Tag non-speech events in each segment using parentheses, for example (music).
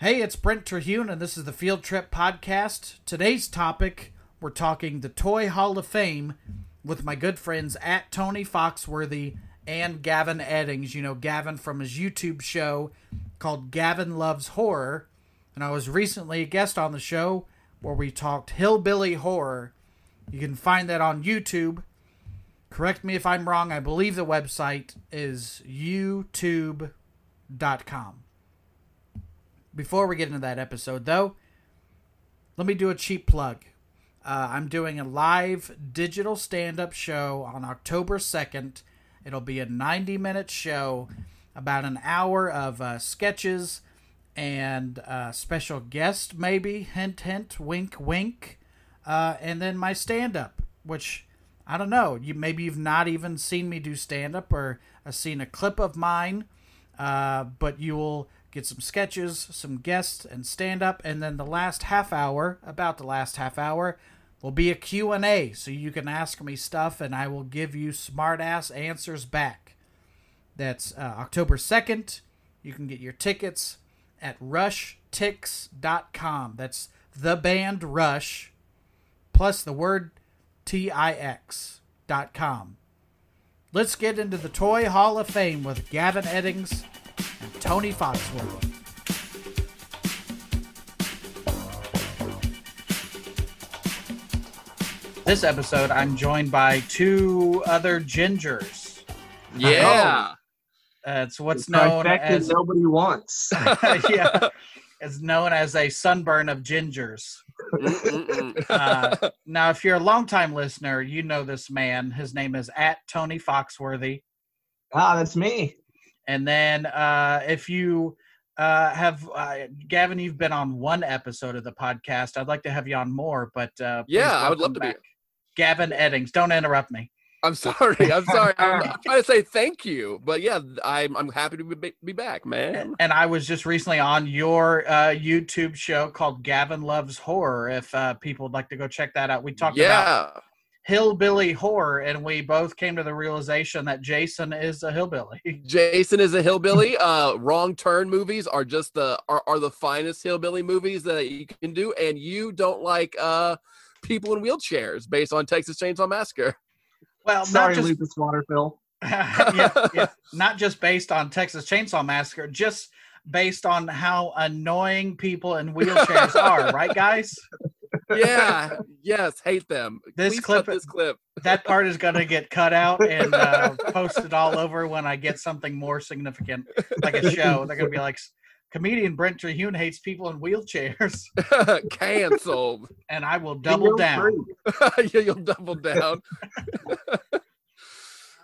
Hey, it's Brent Terhune, and this is the Field Trip Podcast. Today's topic we're talking the Toy Hall of Fame with my good friends at Tony Foxworthy and Gavin Eddings. You know, Gavin from his YouTube show called Gavin Loves Horror. And I was recently a guest on the show where we talked hillbilly horror. You can find that on YouTube. Correct me if I'm wrong. I believe the website is youtube.com. Before we get into that episode, though, let me do a cheap plug. Uh, I'm doing a live digital stand up show on October 2nd. It'll be a 90 minute show, about an hour of uh, sketches and uh, special guest, maybe. Hint, hint, wink, wink. Uh, and then my stand up, which I don't know. You maybe you've not even seen me do stand up or uh, seen a clip of mine, uh, but you will get some sketches, some guests, and stand up, and then the last half hour, about the last half hour, will be a Q&A, so you can ask me stuff, and I will give you smart-ass answers back. That's uh, October 2nd. You can get your tickets at rushtix.com. That's the band Rush, plus the word T-I-X.com. Let's get into the Toy Hall of Fame with Gavin Eddings Tony Foxworthy. This episode, I'm joined by two other gingers. Yeah. Uh, it's what's The known as nobody wants. (laughs) yeah, it's known as a sunburn of gingers. Uh, now, if you're a longtime listener, you know this man. His name is at Tony Foxworthy. ah, that's me. And then uh, if you uh, have, uh, Gavin, you've been on one episode of the podcast. I'd like to have you on more, but uh, Yeah, I would love welcome to be. Gavin Eddings, don't interrupt me. I'm sorry. I'm sorry. (laughs) I'm, I'm trying to say thank you, but yeah, I'm I'm happy to be, be back, man. And I was just recently on your uh, YouTube show called Gavin Loves Horror. If uh, people would like to go check that out, we talked about Yeah, hillbilly horror, and we both came to the realization that Jason is a hillbilly. (laughs) Jason is a hillbilly. Uh, Wrong Turn movies are just the are, are the finest hillbilly movies that you can do, and you don't like uh people in wheelchairs based on Texas Chainsaw Massacre. Well, Sorry, not just Lucas Waterfill. (laughs) yeah, yeah, not just based on Texas Chainsaw Massacre, just based on how annoying people in wheelchairs are, right, guys? (laughs) Yeah, yes, hate them. (laughs) This Please clip- this clip. (laughs) That part is going to get cut out and uh, (laughs) posted all over when I get something more significant, like a show. They're going to be like, comedian Brent Terhune hates people in wheelchairs, Canceled. and I will double down. Yeah, You'll double down.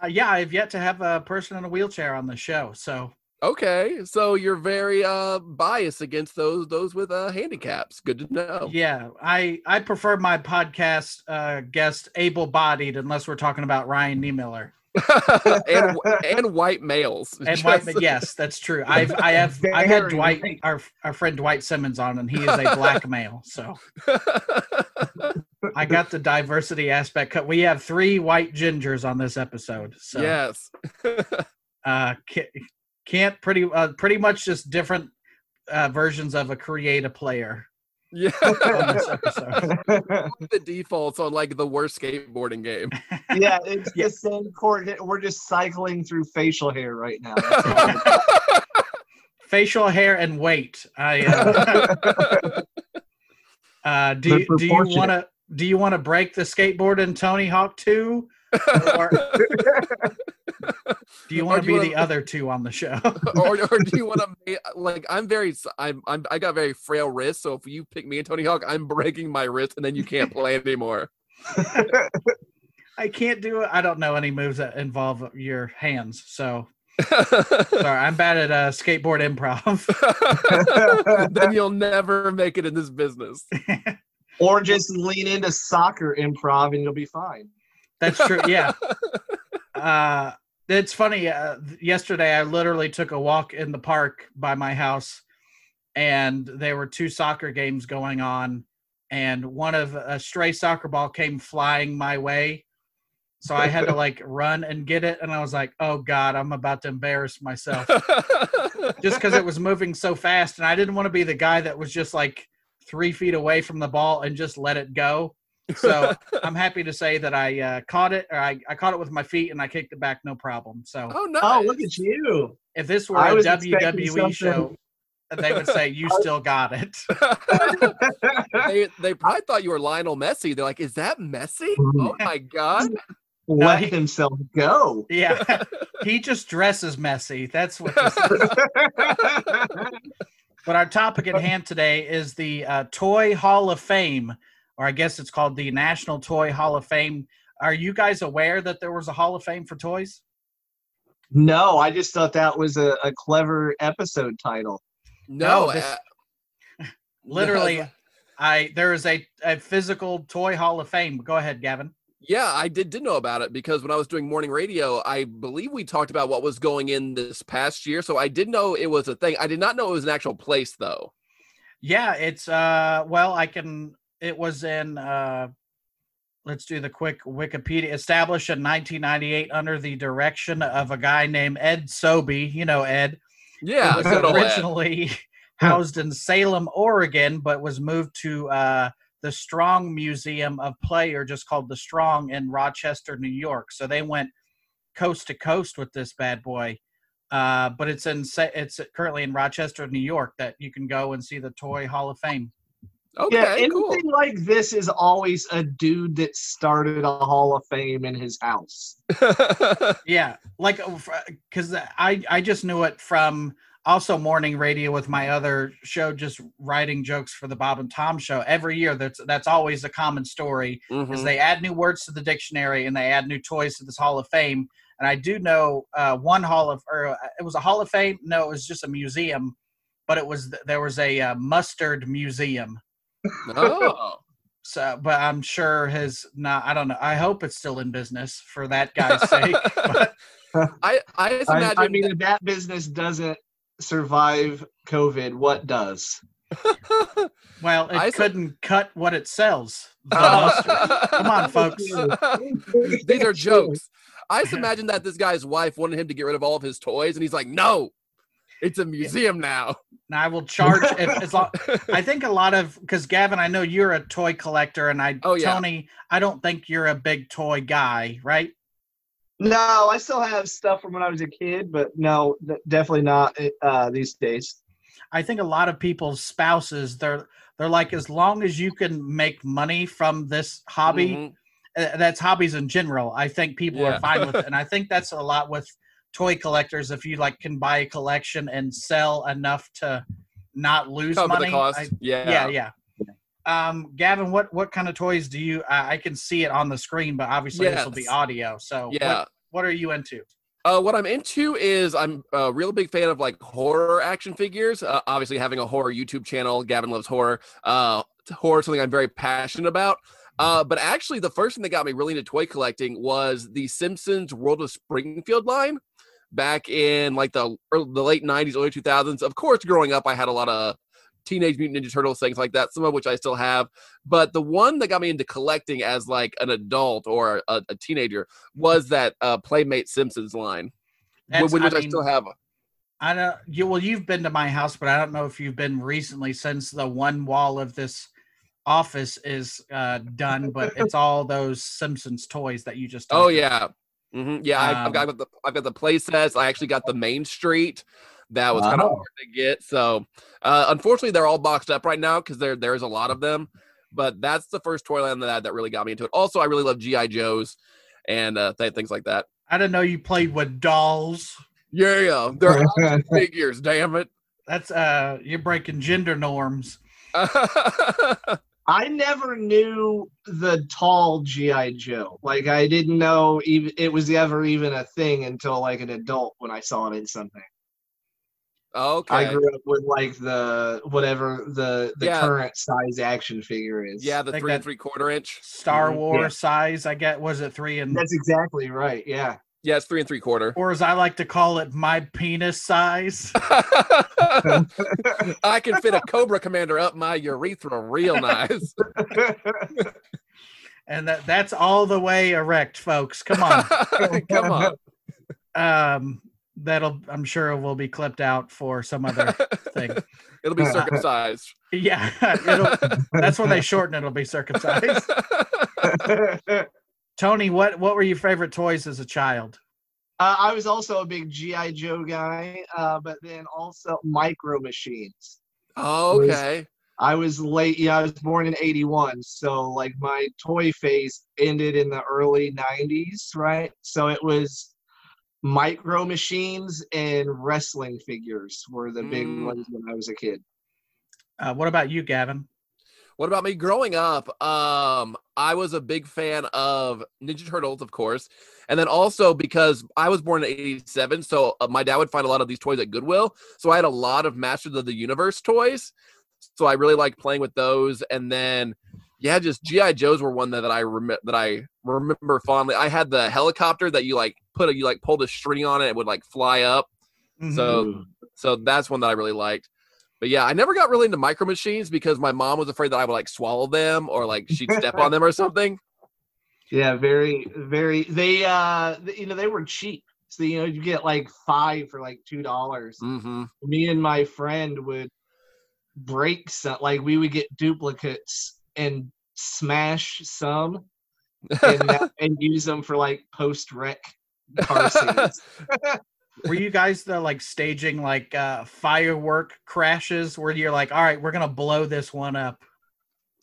Uh, yeah, I've yet to have a person in a wheelchair on the show, so Okay, so you're very uh biased against those those with uh handicaps. Good to know. yeah, I I prefer my podcast uh, guest able-bodied, unless we're talking about Ryan Niemiller. (laughs) and (laughs) and white males. And (laughs) Just- White, yes, that's true. I've I have I've had Dwight, nice. our our friend Dwight Simmons on, and he is a black male. So I got the diversity aspect. cut. We have three white gingers on this episode. So yes. uh, can't, can't pretty uh, pretty much just different uh, versions of a create a player Yeah. on this (laughs) episode. (laughs) the defaults on like the worst skateboarding game. (laughs) yeah, it's Yeah. the same court. We're just cycling through facial hair right now. Facial hair and weight. I uh, uh, do you, do you want to do you want to break the skateboard in Tony Hawk too? Or (laughs) do you want to be the wanna- other two on the show? (laughs) or, or do you want to like I'm very s- I'm, I'm I got very frail wrists, so if you pick me and Tony Hawk, I'm breaking my wrist and then you can't play anymore. (laughs) I can't do it. I don't know any moves that involve your hands. So sorry, I'm bad at uh, skateboard improv. then you'll never make it in this business. or just lean into soccer improv and you'll be fine. That's true. Yeah. (laughs) Uh, it's funny. Uh, yesterday, I literally took a walk in the park by my house, and there were two soccer games going on, and one of a stray soccer ball came flying my way. So I had to (laughs) like run and get it, and I was like, "Oh God, I'm about to embarrass myself." just because it was (laughs) moving so fast, and I didn't want to be the guy that was just like three feet away from the ball and just let it go. So (laughs) I'm happy to say that I uh, caught it, or I, I caught it with my feet and I kicked it back, no problem. So oh no! Oh, look at you. if this were I a was expecting WWE show, they would say you (laughs) still got it. (laughs) they they probably thought you were Lionel Messi. They're like, "Is that Messi? Oh my god!" Let he- himself go. Yeah, he just dresses messy. That's what. This is. But our topic at hand today is the uh, Toy Hall of Fame, or I guess it's called the National Toy Hall of Fame. Are you guys aware that there was a Hall of Fame for toys? no, I just thought that was a, a clever episode title. No, No, this- uh, (laughs) Literally, I there is a, a physical toy Hall of Fame. Go ahead, Gavin. Yeah, I did did know about it because when I was doing morning radio, I believe we talked about what was going in this past year. So I did know it was a thing. I did not know it was an actual place though. Yeah, it's uh well, I can it was in uh let's do the quick Wikipedia established in 1998 under the direction of a guy named Ed Sobey, you know Ed. Yeah, it was good Ed. originally (laughs) housed in Salem, Oregon, but was moved to uh the Strong Museum of Play or just called the Strong in Rochester, New York. So they went coast to coast with this bad boy. Uh, but it's in it's currently in Rochester, New York, that you can go and see the Toy Hall of Fame. Okay, yeah, anything cool. like this is always a dude that started a Hall of Fame in his house. (laughs) Yeah, like because I I just knew it from also morning radio with my other show, just writing jokes for the Bob and Tom show. Every year, that's that's always a common story is Mhm. they add new words to the dictionary and they add new toys to this Hall of Fame. And I do know uh, one Hall of or uh, it was a Hall of Fame. No, it was just a museum, but it was there was a uh, mustard museum. Oh, So, but I'm sure his not. I don't know. I hope it's still in business for that guy's sake. (laughs) But I I just I, imagine. I mean, if that business doesn't survive COVID, what does? (laughs) well, it I couldn't cut what it sells. (laughs) Come on, folks. These are jokes. I just imagine that this guy's wife wanted him to get rid of all of his toys, and he's like, "No, it's a museum now." And I will charge if, as long. (laughs) I think a lot of because Gavin, I know you're a toy collector, and I, Oh, yeah. Tony, I don't think you're a big toy guy, right? No, I still have stuff from when I was a kid, but no, definitely not uh, these days. I think a lot of people's spouses, they're they're like, as long as you can make money from this hobby, Mhm. uh, that's hobbies in general. I think people Yeah. are fine with (laughs) it, and I think that's a lot with toy collectors. If you like can buy a collection and sell enough to not lose Cover money, the cost. I- yeah. yeah, yeah. Um, Gavin, what what kind of toys do you? I I can see it on the screen, but obviously this will be audio. So Yeah. what, what are you into? Uh, what I'm into is I'm a real big fan of like horror action figures. Uh, obviously, having a horror YouTube channel, Gavin loves horror. Uh, horror is something I'm very passionate about. Uh, but actually, the first thing that got me really into toy collecting was the Simpsons World of Springfield line back in like the early, the late 90s, early 2000s. Of course, growing up, I had a lot of Teenage Mutant Ninja Turtles things like that, some of which I still have. But the one that got me into collecting as like an adult or a, a teenager was that uh, Playmate Simpsons line, That's- which, I I, mean, still have. I don't. You well, you've been to my house, but I don't know if you've been recently since the one wall of this office is uh, done. But it's all those Simpsons toys that you just. Oh about. yeah, hmm yeah. I, I've got Um, the I've got the play sets. I actually got the Main Street. That was kind of hard to get. So uh, unfortunately, they're all boxed up right now because there there's a lot of them. But that's the first toy line that that really got me into it. Also, I really love GI Joes and uh, th- things like that. I didn't know you played with dolls. Yeah, yeah. They're (laughs) figures. Damn it. That's uh, you're breaking gender norms. (laughs) I never knew the tall GI Joe. Like I didn't know even it was ever even a thing until like an adult when I saw it in something. okay. I grew up with like the whatever the the Yeah. current size action figure is. yeah, the Think three and three quarter inch. Star Mhm. Wars Yeah. size, I get. Was it three and that's exactly right. Yeah. Yeah, it's three and three quarter. or as I like to call it, my penis size. (laughs) (laughs) I can fit a Cobra Commander up my urethra real nice. (laughs) and that that's all the way erect, folks. Come on. Come on. um That'll I'm sure will be clipped out for some other thing. It'll be circumcised. Yeah, that's when they shorten it. It'll be circumcised. Tony, what what were your favorite toys as a child? Uh, I was also a big GI Joe guy, uh, but then also Micro Machines. Oh, okay. I was late. Yeah, I was born in '81, so like my toy phase ended in the early '90s, right? So it was Micro Machines and wrestling figures were the big Mm. ones when I was a kid. Uh, what about you, Gavin? What about me growing up? Um, I was a big fan of Ninja Turtles, of course, and then also because I was born in '87, so uh, my dad would find a lot of these toys at Goodwill. So I had a lot of Masters of the Universe toys. So I really liked playing with those, and then yeah, just GI Joes were one that, that I rem- that I remember fondly. I had the helicopter that you like put a you like pulled a string on it, it would like fly up. Mhm. So so that's one that I really liked. But yeah, I never got really into micro machines because my mom was afraid that I would like swallow them or like she'd step on them or (laughs) something. Yeah, very, very. They, uh, you know, they were cheap. So you know, you get like five for like two dollars. hmm Me and my friend would break some. Like we would get duplicates and smash some, and, (laughs) and use them for like post wreck car scenes. (laughs) Were you guys the like staging like uh firework crashes where you're like, all right, we're gonna blow this one up?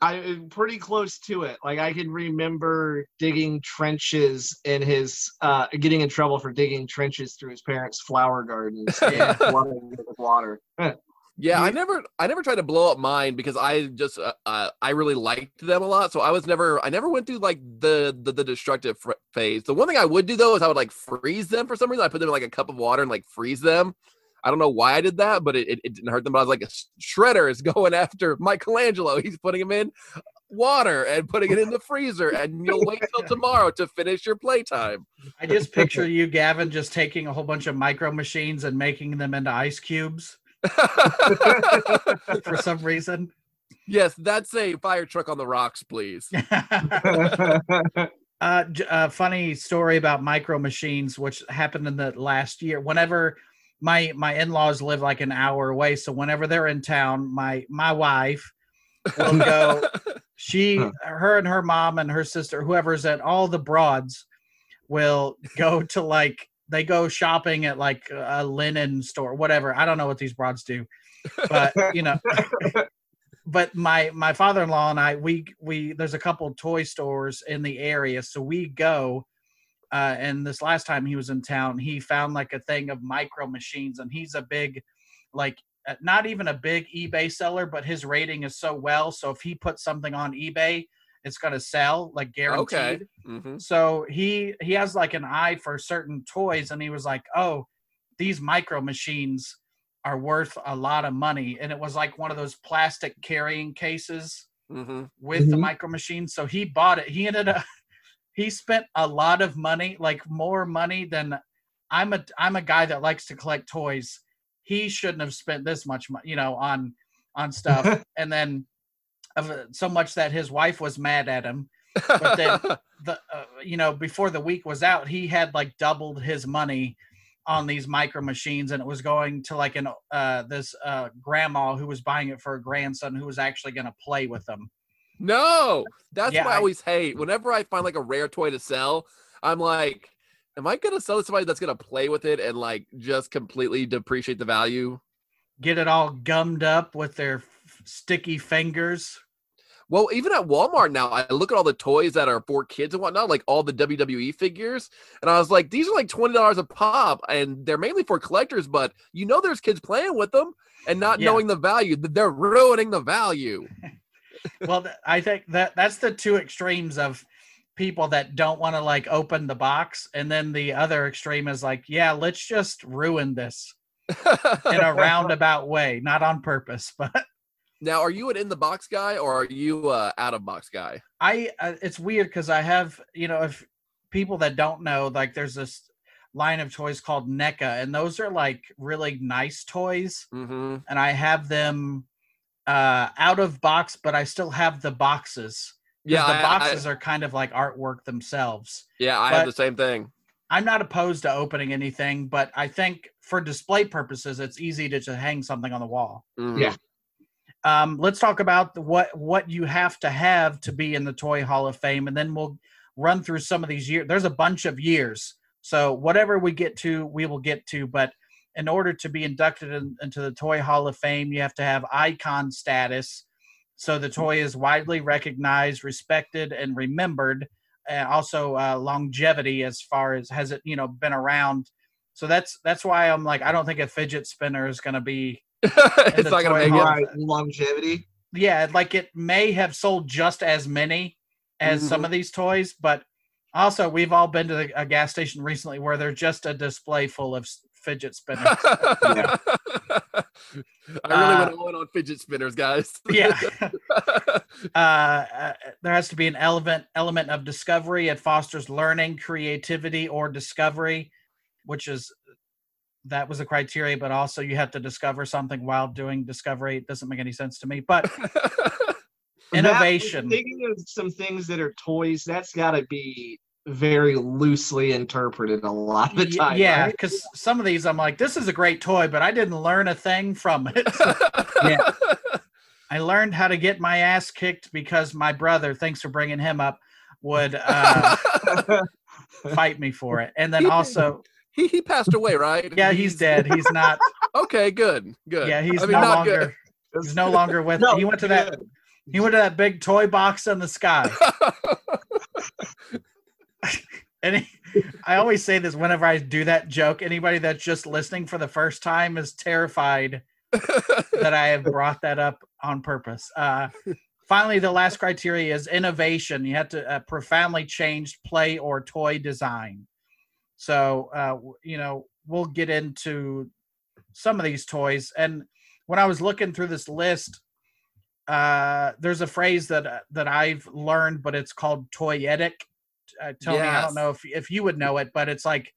I pretty close to it. Like I can remember digging trenches in his uh getting in trouble for digging trenches through his parents' flower gardens and (laughs) flooding it with water. (laughs) Yeah, I never I never tried to blow up mine because I just uh, uh, I really liked them a lot. So I was never I never went through like the the, the destructive fr- phase. The one thing I would do though is I would like freeze them for some reason. I put them in like a cup of water and like freeze them. I don't know why I did that, but it, it, it didn't hurt them. But I was like, a Shredder is (laughs) going after Michelangelo. He's putting him in water and putting it in the freezer, and you'll wait till (laughs) tomorrow to finish your playtime. I just picture (laughs) you, Gavin, just taking a whole bunch of micro machines and making them into ice cubes (laughs) for some reason. yes, that's a fire truck on the rocks, please. (laughs) uh, j- a funny story about micro machines, which happened in the last year. Whenever my my in laws live like an hour away, so whenever they're in town, my my wife will go. (laughs) She, Huh. her, and her mom and her sister, whoever's at all the broads, will go to like they go shopping at like a linen store, whatever. I don't know what these broads do, but (laughs) you know but my my father-in-law and I we we there's a couple toy stores in the area so we go uh and this last time he was in town he found like a thing of micro machines and he's a big like uh, not even a big eBay seller but his rating is so well so if he puts something on eBay it's going to sell like guaranteed. Okay. hmm so he he has like an eye for certain toys and he was like oh these micro machines are worth a lot of money. And it was like one of those plastic carrying cases hmm with the Mhm. micro machine. So he bought it. He ended up (laughs) he spent a lot of money like more money than i'm a i'm a guy that likes to collect toys. He shouldn't have spent this much money you know on on stuff. (laughs) And then of so much that his wife was mad at him But then- (laughs) the uh, you know before the week was out he had like doubled his money on these micro machines and it was going to like an uh this uh grandma who was buying it for a grandson who was actually going to play with them No, that's Yeah, what I I- always hate. Whenever I find like a rare toy to sell, I'm like, am I gonna sell it to somebody that's gonna play with it and like just completely depreciate the value? get it all gummed up with their sticky fingers Well, even at Walmart now, I look at all the toys that are for kids and whatnot, like all the WWE figures, and I was like, these are like twenty dollars a pop, and they're mainly for collectors. But you know, there's kids playing with them and not Yeah. knowing the value. th- They're ruining the value. (laughs) well i think that that's the two extremes of people that don't want to like open the box and then the other extreme is like yeah let's just ruin this (laughs) in a roundabout way not on purpose (laughs) but now, are you an in the box guy or are you uh, out of box guy? i uh, it's weird because i have you know if people that don't know like there's this line of toys called NECA and those are like really nice toys Mm-hmm. and i have them uh out of box but i still have the boxes. Yeah, the I- I- boxes are kind of like artwork themselves yeah, I have the same thing. I'm not opposed to opening anything, but I think for display purposes, it's easy to just hang something on the wall. Mhm. Yeah. Um, let's talk about what what you have to have to be in the Toy Hall of Fame, and then we'll run through some of these years. There's a bunch of years, so whatever we get to, we will get to. But in order to be inducted in, into the Toy Hall of Fame, you have to have icon status. So the toy is widely recognized, respected, and remembered. And also uh, longevity, as far as has it you know been around. So that's that's why I'm like I don't think a fidget spinner is going to be (laughs) it's not gonna make it. longevity. yeah, like it may have sold just as many as some Mhm. of these toys, but also we've all been to the, a gas station recently where they're just a display full of fidget spinners. Yeah. (laughs) I really Uh, went all in on fidget spinners, guys. (laughs) yeah, uh, uh, there has to be an element element of discovery. It fosters learning, creativity, or discovery, which is that was a criteria. But also, you have to discover something while doing discovery. It doesn't make any sense to me, but (laughs) That- innovation. thinking of some things that are toys, that's got to be very loosely interpreted a lot of the time. yeah, right? because some of these I'm like, this is a great toy, but I didn't learn a thing from it. (laughs) Yeah. I learned how to get my ass kicked because my brother, thanks for bringing him up, would uh, (laughs) fight me for it. And then also, he he passed away, right? yeah, he's dead. He's not. (laughs) Okay, good, good. Yeah, he's I mean, no not longer. He's no longer with. No, he went to that. He went to that big toy box in the sky. good. (laughs) And he, I always say this whenever I do that joke. Anybody that's just listening for the first time is terrified (laughs) that I have brought that up on purpose. Uh, finally, the last criteria is innovation. You have to uh, profoundly change play or toy design. So, uh, you know, we'll get into some of these toys. And when I was looking through this list, uh, there's a phrase that uh, that I've learned, but it's called toyetic. Uh, Tony, I don't know if if you would know it, but it's like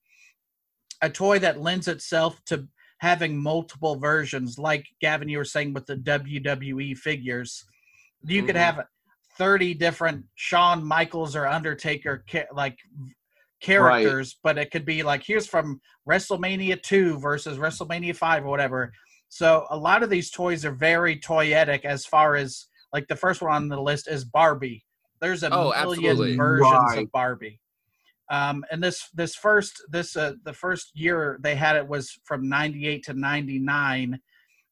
a toy that lends itself to having multiple versions, like Gavin, you were saying with the WWE figures. You could Mhm. have 30 different Shawn Michaels or Undertaker like characters, but it could be like here's from WrestleMania 2 versus WrestleMania 5 or whatever. So a lot of these toys are very toyetic as far as like the first one on the list is Barbie. There's a Oh, million absolutely. versions Right. of Barbie. Um, and this this first this uh, the first year they had it was from 98 to 99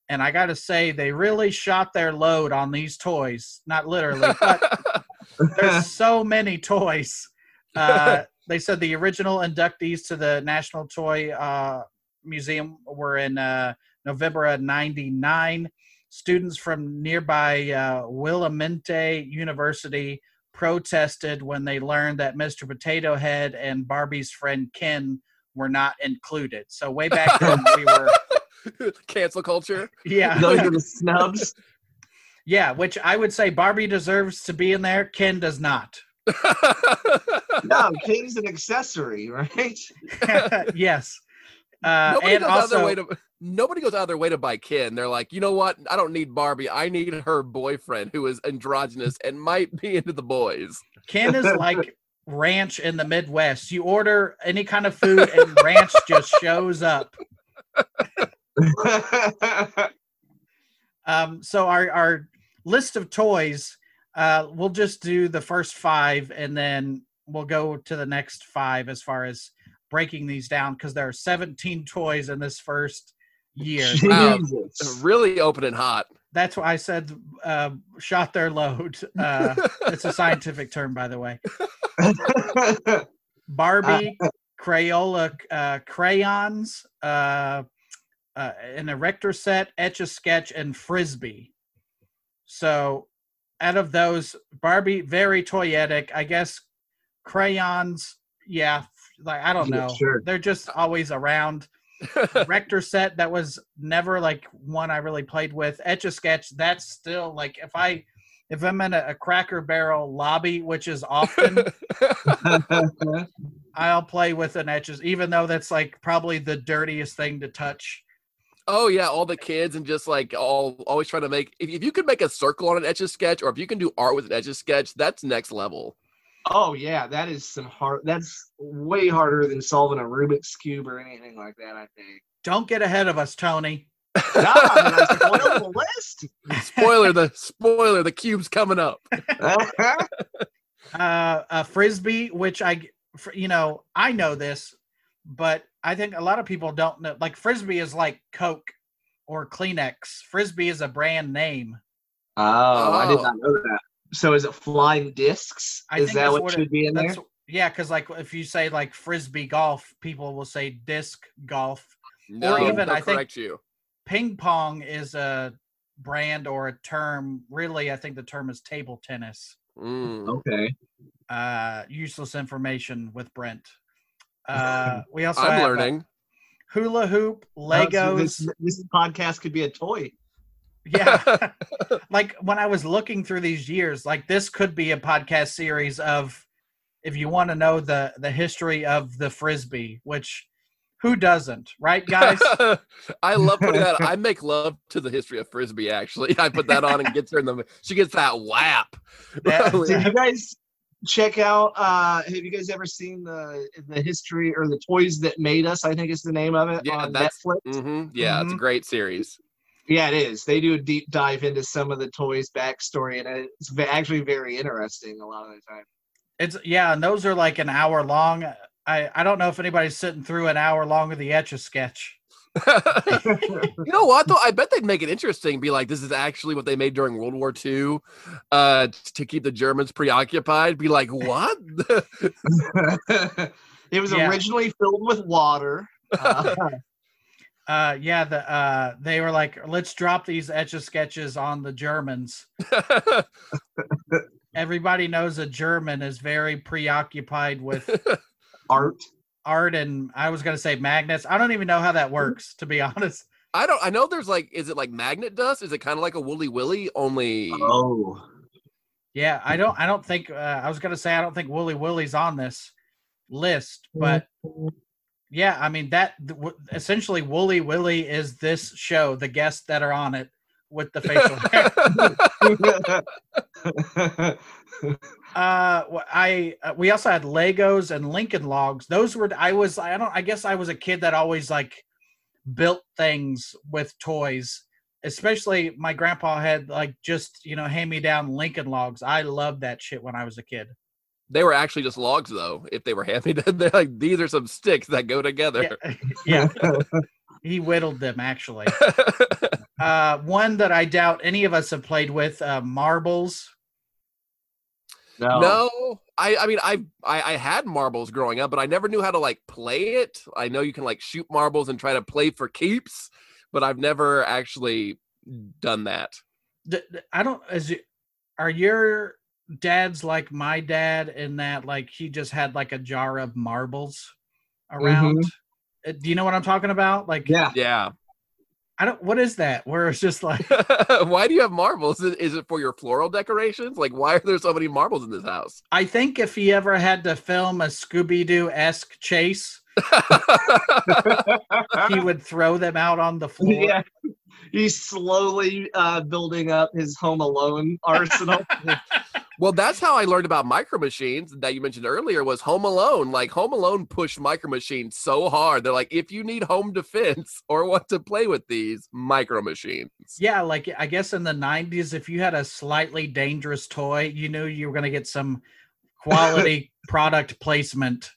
and i gotta say they really shot their load on these toys not literally but (laughs) there's so many toys uh, they said the original inductees to the national toy uh, museum were in uh, november of 99 students from nearby uh, willamette university protested when they learned that Mr. Potato Head and Barbie's friend Ken were not included. So way back (laughs) then we were (laughs) Cancel culture. yeah. Those are the snubs. (laughs) Yeah, which I would say Barbie deserves to be in there, Ken does not. No, Ken's an accessory, right? (laughs) yes. Uh, nobody and goes out of their way to nobody goes out of their way to buy Ken. They're like, you know what? I don't need Barbie. I need her boyfriend who is androgynous and might be into the boys. Ken is (laughs) like ranch in the Midwest. You order any kind of food and (laughs) ranch just shows up. Um, so our our list of toys, uh, we'll just do the first five, and then we'll go to the next five as far as breaking these down because there are 17 toys in this first year. (laughs) Wow. Jesus. Really open and hot. That's why I said uh, shot their load. Uh, (laughs) it's a scientific term, by the way. (laughs) Barbie, Crayola uh, crayons, uh, uh, an erector set, etch a sketch, and frisbee. So, out of those, Barbie very toyetic. I guess crayons, yeah, like I don't Yeah, know. sure. They're just always around. (laughs) Rector set that was never like one I really played with. Etch a sketch that's still like if I if I'm in a, a Cracker Barrel lobby, which is often, (laughs) I'll play with an etches, even though that's like probably the dirtiest thing to touch. oh yeah, all the kids and just like all always trying to make if, if you could make a circle on an etch a sketch or if you can do art with an etch a sketch, that's next level. Oh yeah, that is some hard. That's way harder than solving a Rubik's cube or anything like that. I think. Don't get ahead of us, Tony. God, did I spoil the list? spoiler the spoiler the cube's coming up. (laughs) (laughs) Uh, uh, frisbee, which I, you know, I know this, but I think a lot of people don't know. Like frisbee is like Coke or Kleenex. Frisbee is a brand name. oh, I did Oh. not know that. So is it flying discs? I is that what, what should it- be in there? Yeah, because like if you say like frisbee golf, people will say disc golf. No, even, I think- you. Ping pong is a brand or a term. Really, I think the term is table tennis. Mm. Okay. Uh, useless information with Brent. Uh, we also I'm have, uh, learning. hula hoop, Oh, so Legos. this, this podcast could be a toy. Yeah (laughs) like when i was looking through these years like this could be a podcast series of if you want to know the the history of the frisbee which who doesn't right guys (laughs) I love putting that. I make love to the history of frisbee. Actually, (laughs) I put that on and gets her in the. She gets that whap. Yeah. Did you guys check out? uh Have you guys ever seen the the history or the toys that made us? I think is the name of it Yeah, on that's- Netflix. hmm Yeah, it's a Mhm. great series. Yeah, it is. They do a deep dive into some of the toys' backstory, and it's actually very interesting a lot of the time. it's yeah and those are like an hour long i i don't know if anybody's sitting through an hour long of the etch a sketch (laughs) you know what though? I bet they'd make it interesting. Be like, this is actually what they made during World War II, uh, to keep the Germans preoccupied. Be like, what? (laughs) it was Yeah. originally filled with water. (laughs) Uh, uh yeah the uh they were like let's drop these etch a sketches on the germans (laughs) everybody knows a german is very preoccupied with (laughs) art. art and I was gonna say magnets. I don't even know how that works, to be (laughs) honest. I don't. I know there's like, is it like magnet dust? Is it kind of like a woolly willy? Only. Oh, Yeah, I don't. I don't think. Uh, I was gonna say I don't think Wooly Willy's on this list, but yeah, I mean that w- essentially Wooly Willy is this show. The guests that are on it with the facial (laughs) hair. (laughs) Uh, I uh, we also had Legos and Lincoln Logs. Those were I was I don't I guess I was a kid that always like built things with toys. Especially my grandpa had like just you know hand me down Lincoln Logs. I loved that shit when I was a kid. They were actually just logs, though. If they were happy me (laughs) they're like these are some sticks that go together. Yeah, (laughs) yeah. he whittled them actually. (laughs) Uh, one that I doubt any of us have played with uh, marbles. no. No, I I mean I, I I had marbles growing up, but I never knew how to like play it. I know you can like shoot marbles and try to play for keeps, but I've never actually done that. i don't. Is it, are your dads like my dad in that like he just had like a jar of marbles around? Uh, Do you know what I'm talking about? Like, Yeah. Yeah. I don't. What is that? Where it's just like, (laughs) why do you have marbles? Is, is it for your floral decorations? Like, why are there so many marbles in this house? I think if he ever had to film a Scooby Doo esque chase, (laughs) he would throw them out on the floor. yeah. He's slowly uh, building up his Home Alone arsenal. (laughs) well, that's how I learned about micro machines that you mentioned earlier. Was Home Alone? Like Home Alone pushed micro machines so hard. They're like, if you need home defense (laughs) or want to play with these micro machines, Yeah, like I guess in the 90s, if you had a slightly dangerous toy, you knew you were going to get some quality product placement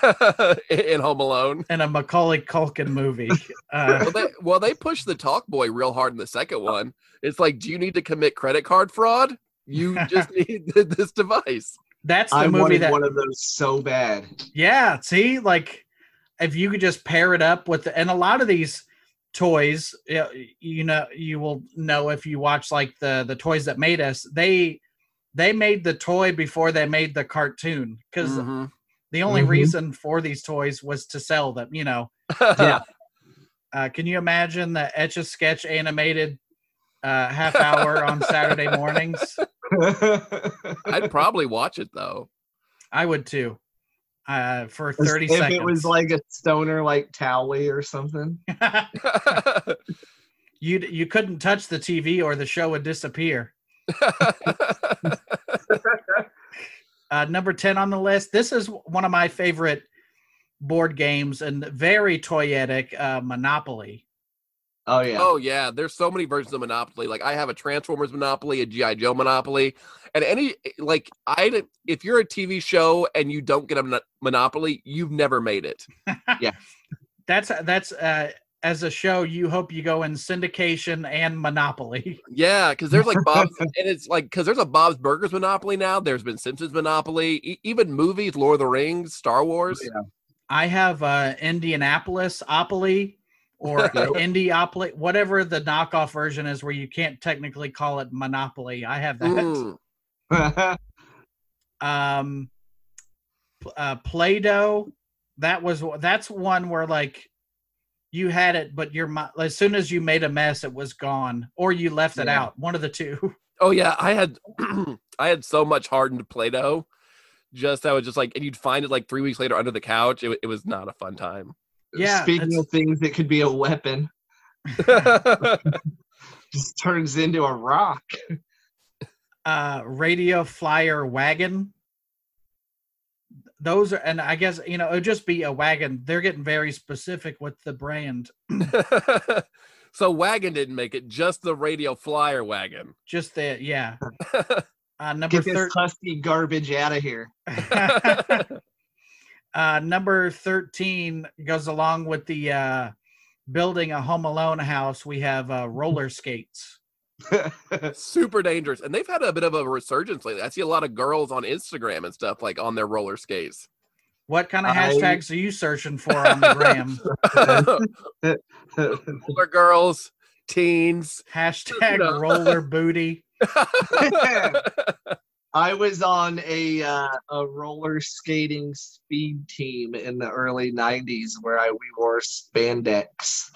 (laughs) in Home Alone. in a Macaulay Culkin movie. (laughs) Uh, Well they, well, they pushed the talk boy real hard in the second one. It's like, do you need to commit credit card fraud? You (laughs) just need this device. that's the I movie wanted that, one of those so bad. yeah, see, like if you could just pair it up with, the, and a lot of these toys, you know, you will know if you watch like the the toys that made us, they they made the toy before they made the cartoon because Mhm. The only Mhm. reason for these toys was to sell them, you know. (laughs) Yeah. Uh, can you imagine the etch a sketch animated uh, half hour on Saturday mornings? (laughs) I'd probably watch it though. I would too. Uh, for 30 if seconds. it was like a stoner like Towelie or something. (laughs) you you couldn't touch the TV or the show would disappear. Uh, number 10 on the list. This is one of my favorite board games and very toyetic uh, Monopoly. Oh yeah. Oh yeah, there's so many versions of Monopoly. Like I have a Transformers Monopoly, a GI Joe Monopoly, and any like I. if you're a TV show and you don't get a mon- Monopoly, you've never made it. (laughs) Yeah. That's that's uh, as a show. You hope you go in syndication and Monopoly. (laughs) Yeah, because there's like Bob's, (laughs) and it's like because there's a Bob's Burgers Monopoly now. There's been Simpsons Monopoly, e- even movies, Lord of the Rings, Star Wars. Yeah. I have uh, Indianapolis Opoly or (laughs) Indiopoly, whatever the knockoff version is, where you can't technically call it Monopoly. I have that. Mm. um uh play-doh that was that's one where like you had it but your as soon as you made a mess it was gone or you left it Yeah. out one of the two (laughs) Oh yeah, I had (clears throat) I had so much hardened Play-Doh. Just I was just like, and you'd find it like three weeks later under the couch. It, it was not a fun time. Yeah, Speaking that's- of things that could be a weapon, (laughs) (laughs) just turns into a rock. uh radio flyer wagon those are and i guess you know it would just be a wagon they're getting very specific with the brand (laughs) so wagon didn't make it, just the radio flyer wagon. just the yeah (laughs) uh number Get this 13 husky garbage out of here. (laughs) uh, number 13 goes along with the uh, building a home alone house. We have uh, roller skates. (laughs) Super dangerous, and they've had a bit of a resurgence lately. I see a lot of girls on Instagram and stuff like on their roller skates. What kind of I- hashtags are you searching for on the gram? (laughs) roller girls, teens. Hashtag No. roller booty. (laughs) I was on a uh, a roller skating speed team in the early '90s where I we wore spandex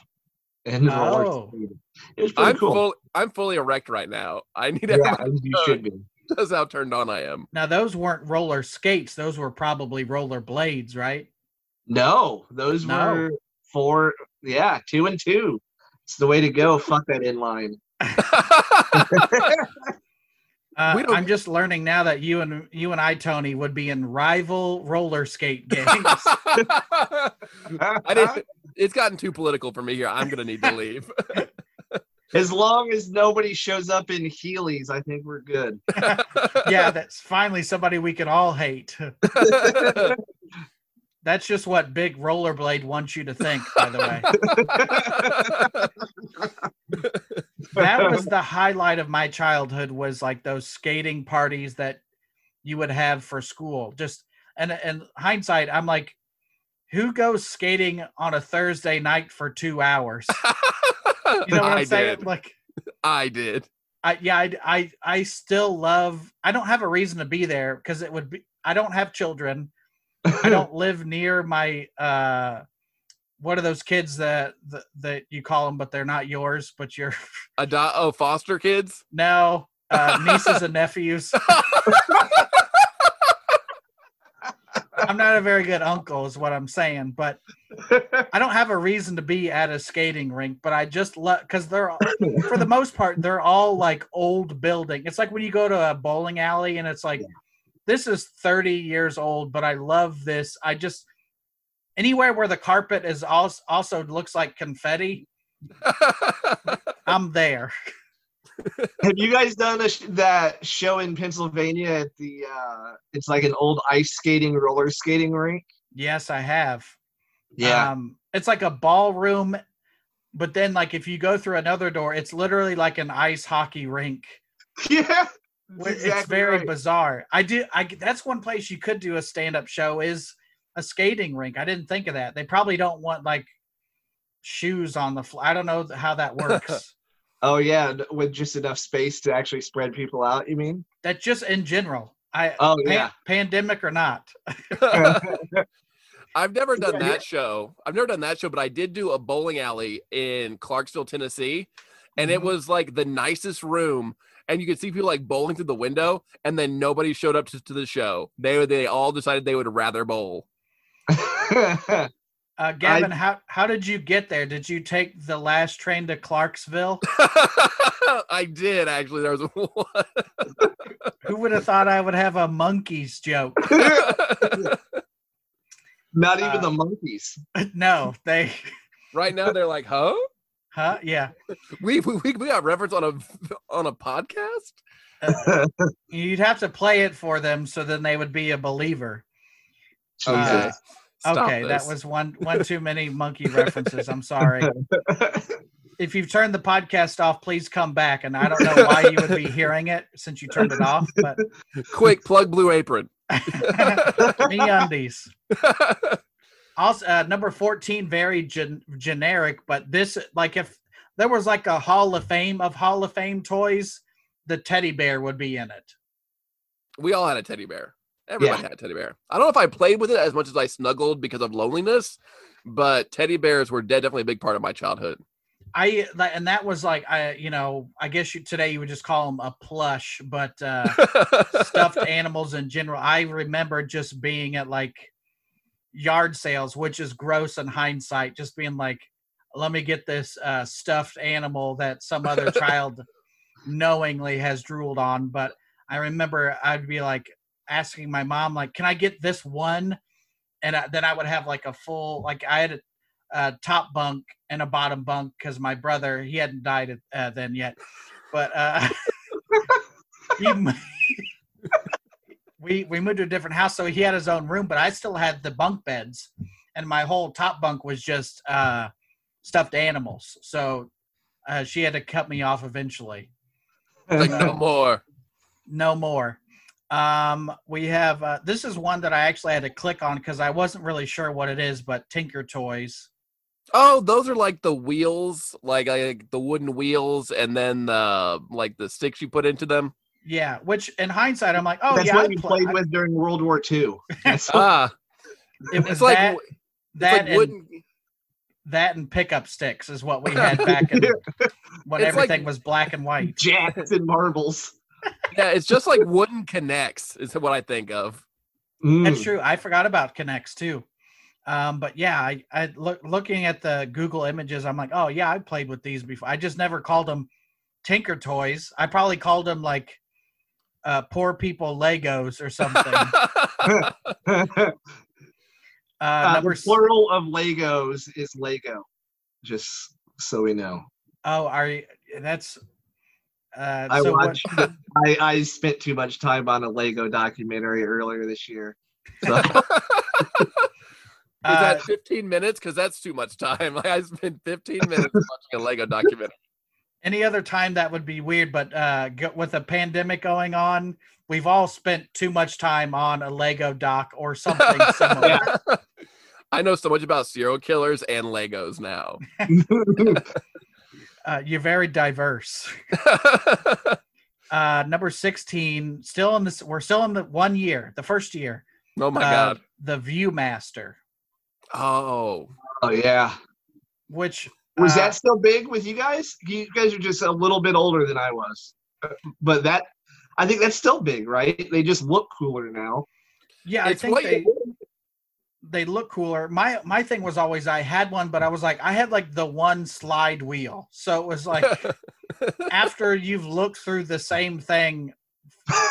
and roller Oh. Skating. It was pretty I'm cool. full, I'm fully erect right now. I need to yeah, you should be. That's how turned on I am. Now, those weren't roller skates. Those were probably roller blades, right? No, those No. were four. Yeah, two and two. It's the way to go. Fuck that inline. (laughs) (laughs) Uh, I'm just learning now that you and you and I, Tony, would be in rival roller skate (laughs) games. I didn't. It's gotten too political for me here. I'm gonna need to leave. As long as nobody shows up in Heelys, I think we're good. (laughs) yeah, that's finally somebody we can all hate. (laughs) That's just what Big Rollerblade wants you to think, by the way. that was the highlight of my childhood was like those skating parties that you would have for school. Just and and hindsight, I'm like, who goes skating on a Thursday night for two hours? (laughs) You know what I'm I saying? did. Like I did. I yeah, I, I I still love. I don't have a reason to be there because it would be. I don't have children. (laughs) I don't live near my. uh What are those kids that that, that you call them, but they're not yours, but you're Ado- oh, foster kids. no uh, nieces and (laughs) nephews. (laughs) I'm not a very good uncle, is what I'm saying, but (laughs) I don't have a reason to be at a skating rink. But I just love because they're (laughs) for the most part they're all like old building. It's like when you go to a bowling alley and it's like this is 30 years old, but I love this. I just anywhere where the carpet is also also looks like confetti, (laughs) I'm there. Have you guys done a sh- that show in Pennsylvania at the? uh It's like an old ice skating, roller skating rink. Yes, I have. Yeah, Um, it's like a ballroom, but then like if you go through another door, it's literally like an ice hockey rink. (laughs) yeah. That's it's very right. bizarre. I do. I that's one place you could do a stand-up show is a skating rink. I didn't think of that. They probably don't want like shoes on the floor. I don't know how that (laughs) works. Oh yeah, with just enough space to actually spread people out. You mean? that just in general. I Oh pan- yeah. pandemic or not. (laughs) I've never done that show. I've never done that show, but I did do a bowling alley in Clarksville, Tennessee, and it Mhm. was like the nicest room. And you could see people like bowling through the window, and then nobody showed up to, to the show. They they all decided they would rather bowl. (laughs) Uh, Gavin, how how did you get there? Did you take the last train to Clarksville? (laughs) I did actually. There was one. (laughs) Who would have thought I would have a Monkees joke? (laughs) Not even Uh, the Monkees. no, they, right now they're like, huh? huh? Yeah. We we we we got reference on a on a podcast. Uh, you'd have to play it for them so then they would be a believer. Okay. Stop okay, that was one one too many monkey references. I'm sorry. (laughs) If you've turned the podcast off, please come back. And I don't know why you would be hearing it since you turned it off, but (laughs) quick plug Blue Apron. (laughs) me undies. Also, uh, number 14, very gen- generic, but this, like, if there was like a Hall of Fame of Hall of Fame toys, the teddy bear would be in it. we all had a teddy bear. Everybody had a teddy bear. I don't know if I played with it as much as I snuggled because of loneliness, but teddy bears were de- definitely a big part of my childhood. I and that was like I, you know, I guess you today you would just call them a plush, but uh, (laughs) stuffed animals in general. I remember just being at like yard sales, which is gross in hindsight, just being like, let me get this uh, stuffed animal that some other (laughs) child knowingly has drooled on. But I remember I'd be like asking my mom, like, can I get this one? And I, then I would have like a full, like I had a, a top bunk and a bottom bunk because my brother, he hadn't died uh, then yet. But uh, (laughs) he, (laughs) we we moved to a different house, so he had his own room, but I still had the bunk beds, and my whole top bunk was just uh, stuffed animals. So uh, she had to cut me off eventually. (laughs) like no more. No more. Um, we have uh, this is one that I actually had to click on because I wasn't really sure what it is, but Tinker Toys. Oh, those are like the wheels, like, like the wooden wheels, and then the like the sticks you put into them. Yeah, which in hindsight, I'm like, oh That's yeah, what I you pla- played I- with during World War II. (laughs) That's what- Ah, It was it's like that, w- it's that, like and, that and pickup sticks is what we (laughs) had back in (laughs) when It's like- everything was black and white. jacks and marbles. Yeah, it's just like wooden connects. Is what I think of. That's Mm. true. I forgot about Connects too. Um, but yeah, I, I look looking at the Google images. I'm like, oh yeah, I played with these before. I just never called them Tinker Toys. I probably called them like uh, poor people Legos or something. (laughs) uh, Uh, number the s- plural of Legos is Lego. Just so we know. oh, are you, that's uh, I so what- watched. I, I spent too much time on a Lego documentary earlier this year. So, (laughs) Is uh, that 15 minutes? Because that's too much time. (laughs) Like I spent 15 minutes watching a Lego documentary. any other time that would be weird, but uh, with a pandemic going on, we've all spent too much time on a Lego doc or something (laughs) similar. I know so much about serial killers and Legos now. Uh, you're very diverse. (laughs) Uh, number 16, still in this, we're still in the one year, the first year. oh my uh, god. The Viewmaster, Oh, oh yeah. which Was uh, that still big with you guys? You guys are just a little bit older than I was, Uh, but that I think that's still big, right? They just look cooler now. yeah, I think what they, you- they look cooler. My my thing was always I had one, but I was like I had like the one slide wheel, so it was like (laughs) after you've looked through the same thing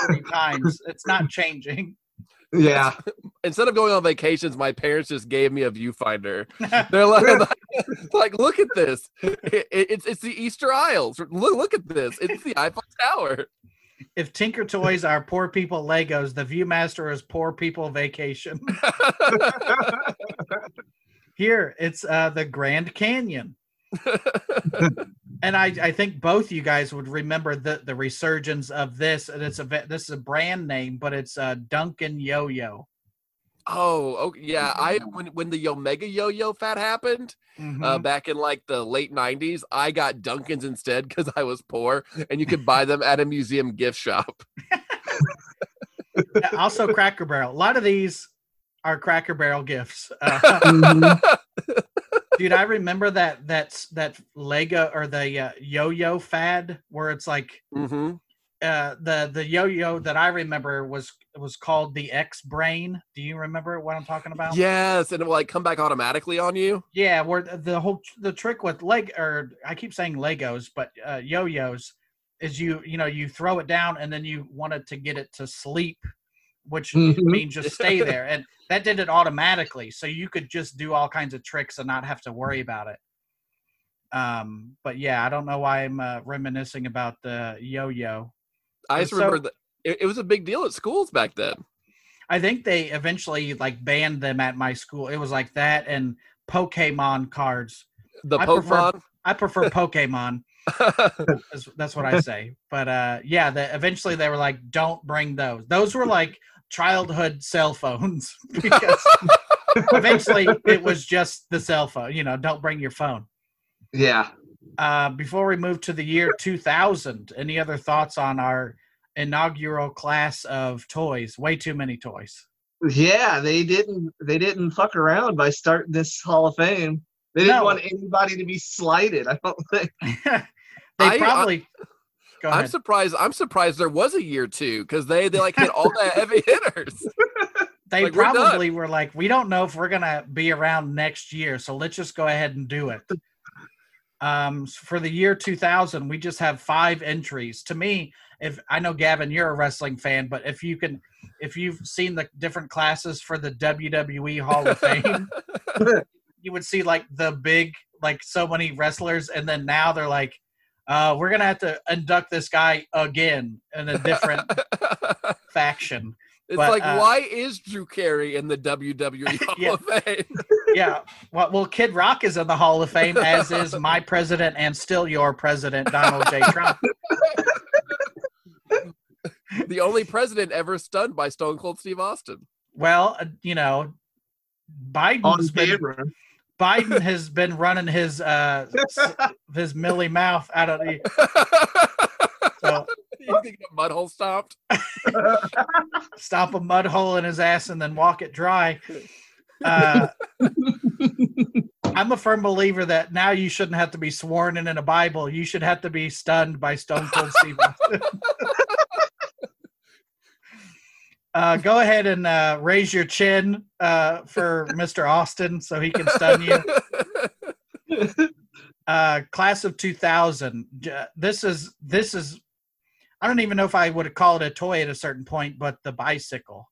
three (laughs) times, it's not changing. Yeah, Instead of going on vacations, my parents just gave me a viewfinder. (laughs) They're like, like, look at this. It- it- it's it's the Easter Isles. Look look at this. It's the Eiffel Tower. If Tinker Toys are poor people Legos, the Viewmaster is poor people vacation. (laughs) Here, it's uh, the Grand Canyon. and I, I think both you guys would remember the, the resurgence of this. And it's a this is a brand name, but it's uh, Duncan Yo Yo. Oh, okay, yeah. I when when the Omega Yo-Yo fad happened Mm-hmm. uh, back in like the late '90s, I got Duncans instead because I was poor, (laughs) and you could buy them at a museum gift shop. (laughs) Yeah, also, Cracker Barrel. A lot of these are Cracker Barrel gifts. Uh, Mhm. (laughs) dude, I remember that that's that Lego or the uh, yo-yo fad where it's like hmm uh the the yo-yo that I remember was was called the X Brain. Do you remember what I'm talking about? Yes, and it will like come back automatically on you. Yeah, where the whole the trick with leg or I keep saying Legos, but uh, yo-yos is you you know you throw it down and then you wanted to get it to sleep, which Mhm. means just stay there, and that did it automatically, so you could just do all kinds of tricks and not have to worry about it. Um, but yeah, I don't know why I'm uh, reminiscing about the yo-yo. I just so- remember that it, it was a big deal at schools back then. I think they eventually like banned them at my school. It was like that and Pokemon cards. The I prefer- Pokemon. I prefer (laughs) Pokemon. That's, that's what I say. But uh, yeah, the, eventually they were like, "Don't bring those." Those were like childhood cell phones (laughs) because eventually it was just the cell phone. You know, don't bring your phone. Yeah. Uh, before we move to the year 2000, any other thoughts on our inaugural class of toys? Way too many toys. Yeah, they didn't they didn't fuck around by starting this Hall of Fame. They didn't No. want anybody to be slighted. I don't think. (laughs) they I- I- probably. Go I'm ahead. surprised. I'm surprised there was a year two because they they like hit all the heavy (laughs) hitters. they like, we're done. probably were like, we don't know if we're gonna be around next year, so let's just go ahead and do it. Um, for the year 2000, we just have five entries. To me, if I know Gavin, you're a wrestling fan, but if you can, if you've seen the different classes for the WWE Hall of Fame, (laughs) you would see like the big, like so many wrestlers, and then now they're like, uh, we're gonna have to induct this guy again in a different (laughs) faction. It's But, like, uh, why is Drew Carey in the WWE (laughs) Hall Yeah. of Fame? (laughs) yeah. Well, well, Kid Rock is in the Hall of Fame, as is (laughs) my president and still your president, Donald J. Trump. the only president ever stunned by Stone Cold Steve Austin. Well, uh, you know, Biden's been. Biden has been running his uh s- his milly mouth out of the. So you think a mud hole stopped? (laughs) stop a mud hole in his ass and then walk it dry. Uh, I'm a firm believer that now you shouldn't have to be sworn in in a Bible. You should have to be stunned by Stone Cold Steve Austin. (laughs) Uh, go ahead and uh, raise your chin uh, for Mr. Austin so he can stun you. (laughs) Uh, class of 2000. This is this is. I don't even know if I would have called it a toy at a certain point, but the bicycle.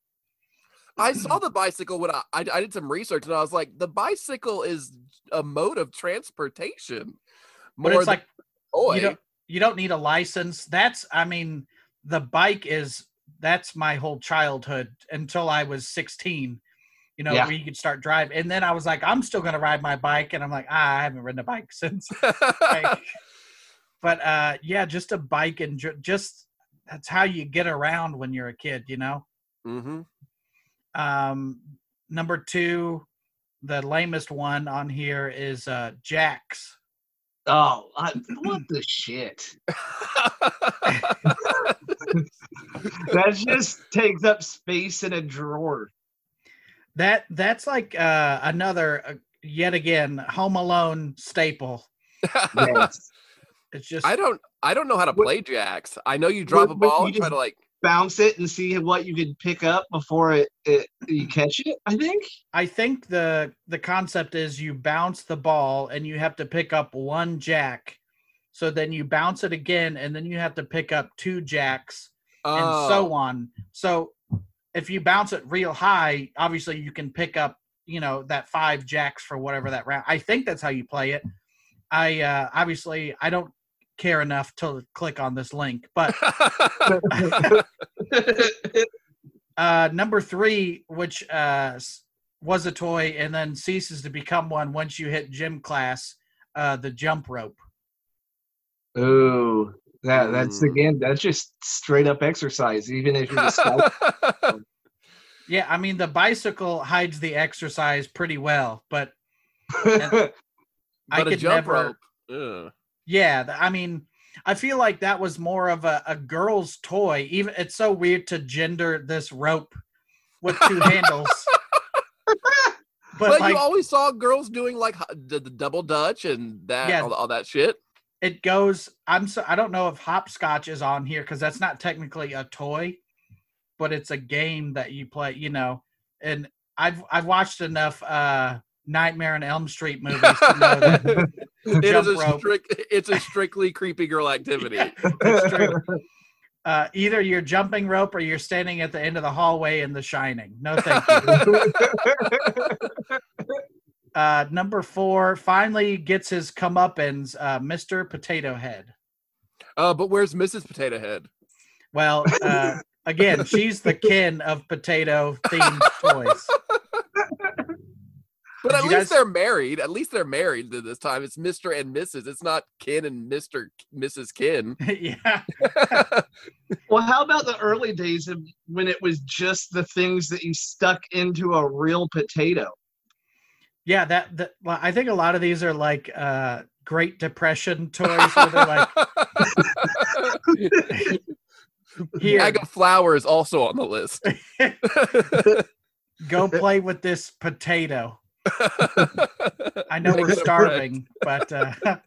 I saw the bicycle when I, I I did some research and I was like, the bicycle is a mode of transportation. But it's like you don't you don't need a license. That's I mean the bike is that's my whole childhood until I was 16. You know, Yeah. where you could start driving, and then I was like, I'm still gonna ride my bike, and I'm like, ah, I haven't ridden a bike (laughs) since. like, but uh, yeah, just a bike and ju- just that's how you get around when you're a kid, you know. hmm Um, number two, the lamest one on here is uh, jacks. Oh, I, (clears throat) what the shit? (laughs) That just takes up space in a drawer. That that's like uh, another uh, yet again Home Alone staple. (laughs) Yes. It's just I don't I don't know how to What- play jacks. I know you drop a What- what ball and try to like Bounce it and see what you can pick up before it, it you catch it. I think. I think the the concept is you bounce the ball and you have to pick up one jack. So then you bounce it again and then you have to pick up two jacks and oh, so on. So if you bounce it real high, obviously you can pick up, you know, that five jacks for whatever that round. I think that's how you play it. I uh obviously I don't care enough to click on this link, but (laughs) (laughs) uh number 3 which uh was a toy and then ceases to become one once you hit gym class, uh the jump rope. Ooh, that that's Mm. again. That's just straight up exercise. Even if you're just (laughs) Yeah, I mean the bicycle hides the exercise pretty well, but but I a could jump never rope. Ugh. Yeah, I mean, I feel like that was more of a, a girl's toy. Even it's so weird to gender this rope with two (laughs) handles. (laughs) But But like you always saw girls doing like the, the double dutch and that Yeah. all, all that shit. it goes. I'm so I don't know if hopscotch is on here because that's not technically a toy, but it's a game that you play. You know, and I've I've watched enough uh Nightmare on Elm Street movies to know that (laughs) It is a rope. strict. It's a strictly creepy girl activity. (laughs) It's true. (laughs) Uh, either you're jumping rope or you're standing at the end of the hallway in The Shining. No, thank you. (laughs) Uh, number four finally gets his comeuppance, uh, Mr. Potato Head. Uh, but where's Mrs. Potato Head? Well, uh, again, she's the kin of potato themed toys. But at least guys- they're married. At least they're married th- this time. It's Mr. and Mrs. It's not Ken and Mr. Mrs. Ken. (laughs) yeah. (laughs) well, how about the early days of when it was just the things that you stuck into a real potato? Yeah, that, that well, I think a lot of these are like uh Great Depression toys where they're like (laughs) here, Bag of flour is also on the list. go play with this potato. I know we're starving, but uh (laughs)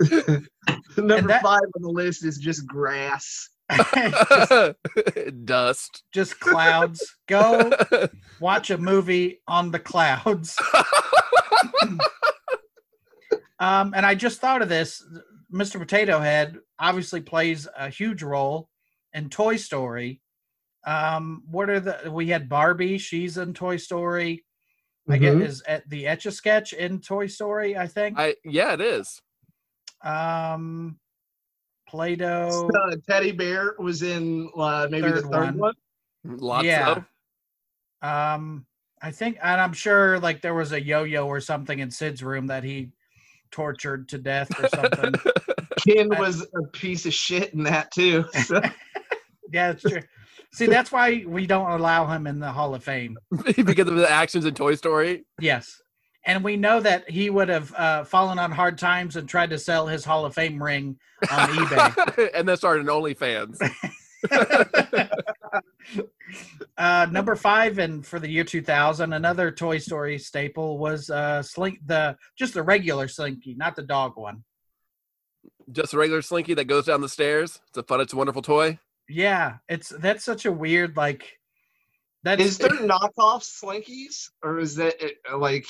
(laughs) Number that- five on the list is just grass. just, (laughs) Dust. just clouds. Go watch a movie on the clouds. um, and I just thought of this. Mr. Potato Head obviously plays a huge role in Toy Story. Um, what are the we had Barbie, she's in Toy Story. I get Mhm. is at the Etch a Sketch in Toy Story, I think. I yeah, it is. um Play-Doh. Uh, Teddy Bear was in uh, maybe the Third third one. one. Lots Yeah. of. Um, I think, and I'm sure like there was a yo-yo or something in Sid's room that he tortured to death or something. (laughs) Ken was a piece of shit in that too. So, (laughs) yeah, that's true. See, that's why we don't allow him in the Hall of Fame. (laughs) because of the actions in Toy Story. Yes, and we know that he would have uh, fallen on hard times and tried to sell his Hall of Fame ring on (laughs) eBay. and then started an OnlyFans. (laughs) uh, number five, and for the year 2000, another Toy Story staple was uh, Slink the just the regular Slinky, not the dog one. Just a regular Slinky that goes down the stairs. It's a fun, it's a wonderful toy. Yeah, it's that's such a weird like. That's is there knockoff Slinkies, or is that uh, like?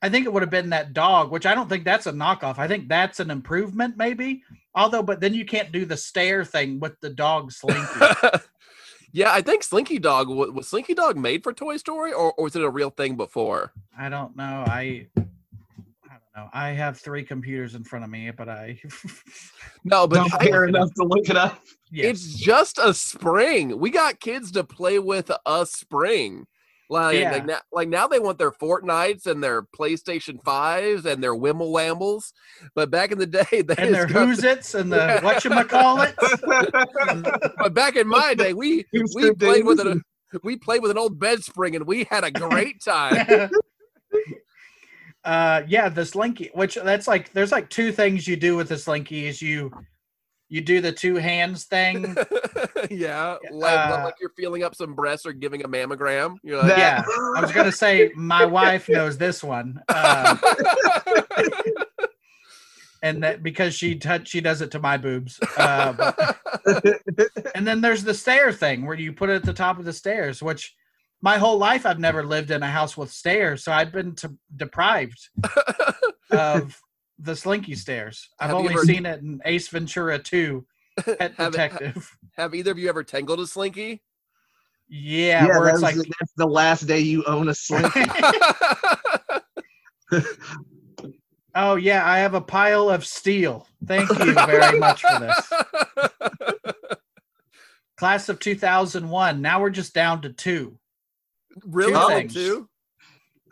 I think it would have been that dog, which I don't think that's a knockoff. I think that's an improvement, maybe. Although, but then you can't do the stair thing with the dog Slinky. (laughs) yeah, I think Slinky Dog wa- was Slinky Dog made for Toy Story, or, or was it a real thing before? I don't know. I I don't know. I have three computers in front of me, but I (laughs) No, but Don't I- care enough to look it up. yes. it's just a spring. We got kids to play with a spring. Like, Yeah. like, now, like now they want their Fortnites and their PlayStation 5s and their Wimble Wambles. But back in the (laughs) day, they and their just who's its and the what you call it. but back in my day, we we played with an we played with an old bed spring and we had a great (laughs) time. Uh yeah, the slinky, which that's like there's like two things you do with the slinky is you you do the two hands thing. (laughs) yeah, like, Uh, like you're feeling up some breasts or giving a mammogram. You're like, Yeah, (laughs) I was gonna say my wife knows this one. Uh, (laughs) and that because she touch she does it to my boobs. Uh, but- and then there's the stair thing where you put it at the top of the stairs, which my whole life I've never lived in a house with stairs, so I've been to, deprived (laughs) of the slinky stairs. I've Have only ever- seen it in Ace Ventura 2, (laughs) Pet Have Detective. Have either of you ever tangled a slinky? yeah, yeah, where it's like that's the last day you own a Slinky. (laughs) Oh yeah, I have a pile of steel. Thank you very much for this. Class of 2001. Now we're just down to two. Really? Two Oh, things. too?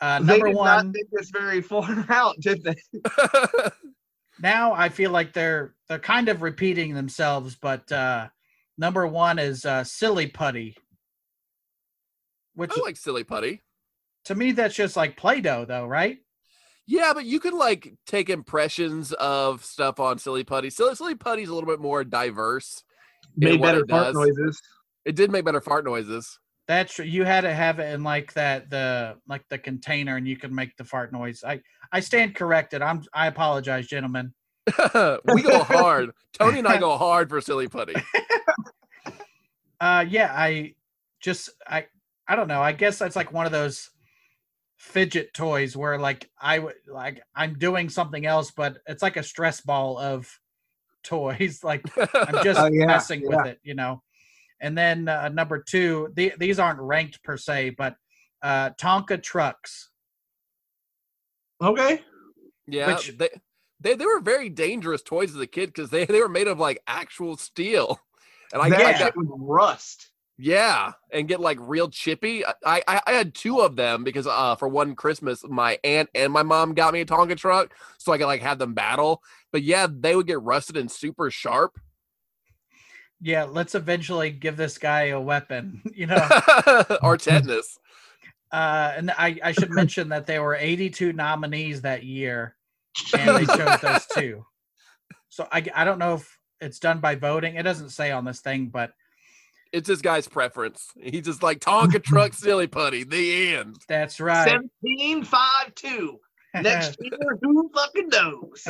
Uh, they number did one. not think this very far (laughs) out, did they? (laughs) now I feel like they're they're kind of repeating themselves, but uh, number one is uh, silly putty, which I like silly putty. to me that's just like Play-Doh, though, right? Yeah, but you could like take impressions of stuff on silly putty. Silly silly putty's a little bit more diverse. Made better fart does. noises. It did make better fart noises. That's true. You had to have it in like that the like the container, and you could make the fart noise. I I stand corrected. I'm I apologize, gentlemen. (laughs) we go hard. Tony and I go hard for silly putty. (laughs) Uh, yeah, I just I I don't know. I guess that's like one of those fidget toys where like I would like I'm doing something else, but it's like a stress ball of toys. (laughs) Like I'm just Oh, yeah, messing yeah. with it, you know. And then uh, number two, the, these aren't ranked per se, but uh, Tonka trucks. Okay. Yeah, Which- they, they they were very dangerous toys as a kid because they, they were made of like actual steel, (laughs) and I, that I got shit was rust. yeah, and get like real chippy. I, I I had two of them because uh for one Christmas my aunt and my mom got me a Tonka truck so I could like have them battle. But yeah, they would get rusted and super sharp. Yeah, let's eventually give this guy a weapon, (laughs) you know. (laughs) or tetanus. Uh, and I, I should (laughs) mention that there were 82 nominees that year, and they chose those two. So I, I don't know if it's done by voting. It doesn't say on this thing, but It's this guy's preference. He's just like Tonka truck silly putty. The end. that's right. 17 5 2. Next year, who fucking knows?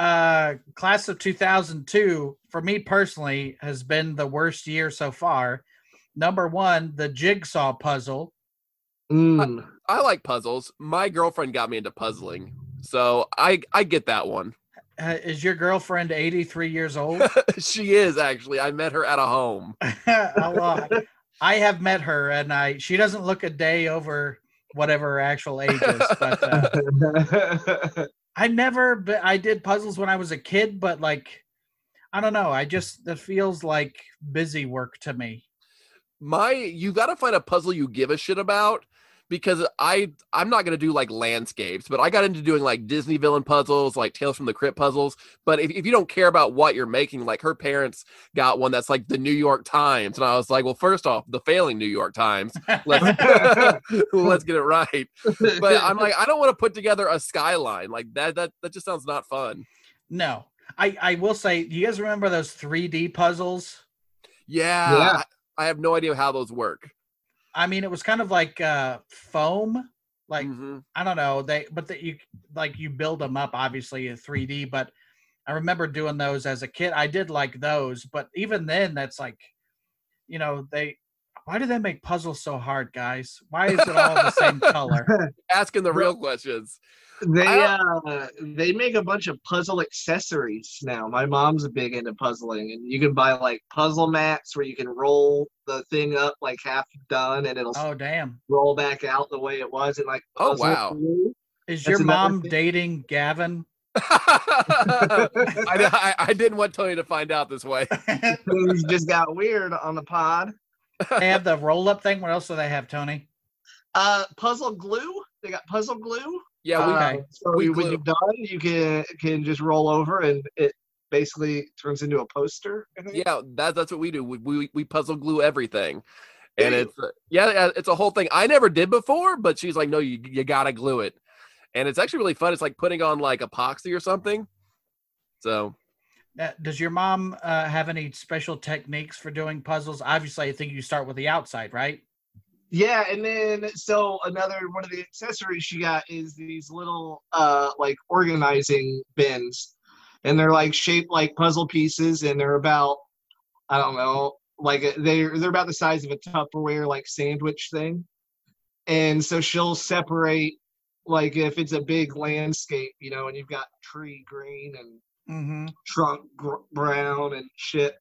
Uh, class of 2002, for me personally, has been the worst year so far. Number one, the jigsaw puzzle. Mm. I like puzzles. My girlfriend got me into puzzling, so I I get that one. Uh, is your girlfriend 83 years old? (laughs) she is actually. I met her at a home. (laughs) a lot. I have met her, and I she doesn't look a day over whatever her actual age is. But uh, (laughs) I never, but I did puzzles when I was a kid. But like, I don't know. I just that feels like busy work to me. My you got to find a puzzle you give a shit about because I I'm not gonna do like landscapes, but I got into doing like Disney villain puzzles, like Tales from the Crypt puzzles. But if, if you don't care about what you're making, like her parents got one that's like the New York Times, and I was like, well, first off, the failing New York Times. Let's (laughs) (laughs) let's get it right. But I'm like, I don't want to put together a skyline like that. That that just sounds not fun. No, I I will say. Do you guys remember those 3D puzzles? Yeah, Yeah. I, I have no idea how those work. I mean, it was kind of like uh foam. Like Mhm. I don't know. They but that you like you build them up obviously in 3D. But I remember doing those as a kid. I did like those, but even then, that's like, you know, they. Why do they make puzzles so hard, guys? Why is it all the same (laughs) color? (laughs) Asking the real questions. They uh they make a bunch of puzzle accessories now. My mom's a big into puzzling, and you can buy like puzzle mats where you can roll the thing up like half done, and it'll Oh damn! roll back out the way it was, and like Oh, wow. through. Is That's your mom thing. dating Gavin? (laughs) I, I, I didn't want Tony to find out this way. Things just got weird on the pod. They have the (laughs) roll-up thing. What else do they have, Tony? Uh, puzzle glue. They got puzzle glue. Yeah, we, Uh, so we you- when glue. you're done, you can can just roll over, and it basically turns into a poster. Yeah, that's that's what we do. We we, we puzzle glue everything, and Do it's uh, yeah, yeah, it's a whole thing. I never did before, but she's like, no, you you gotta glue it, and it's actually really fun. It's like putting on like epoxy or something. So Uh, does your mom uh, have any special techniques for doing puzzles? Obviously, I think you start with the outside, right? Yeah, and then so another one of the accessories she got is these little uh like organizing bins. And they're like shaped like puzzle pieces and they're about I don't know, like uh, they're they're about the size of a Tupperware like sandwich thing. And so she'll separate like if it's a big landscape, you know, and you've got tree green and Mm-hmm. trunk gr- brown and shit.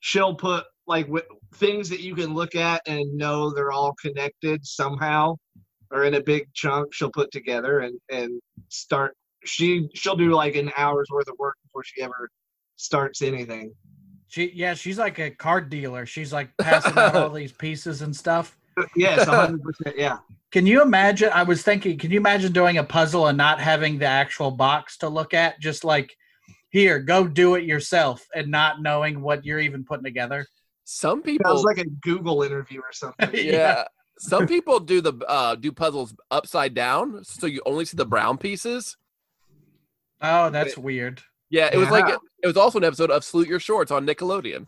She'll put like w- things that you can look at and know they're all connected somehow, or in a big chunk. She'll put together and and start. She she'll do like an hour's worth of work before she ever starts anything. She, yeah, she's like a card dealer. She's like passing out all (laughs) these pieces and stuff. Yes, hundred (laughs) percent. Yeah. Can you imagine? I was thinking, can you imagine doing a puzzle and not having the actual box to look at? Just like, here, go do it yourself, and not knowing what you're even putting together. some Sounds people, like a Google interview or something. (laughs) yeah, some people do the uh do puzzles upside down, so you only see the brown pieces. Oh, that's weird. Yeah, it was like Yeah. it was also an episode of Salute Your Shorts on Nickelodeon.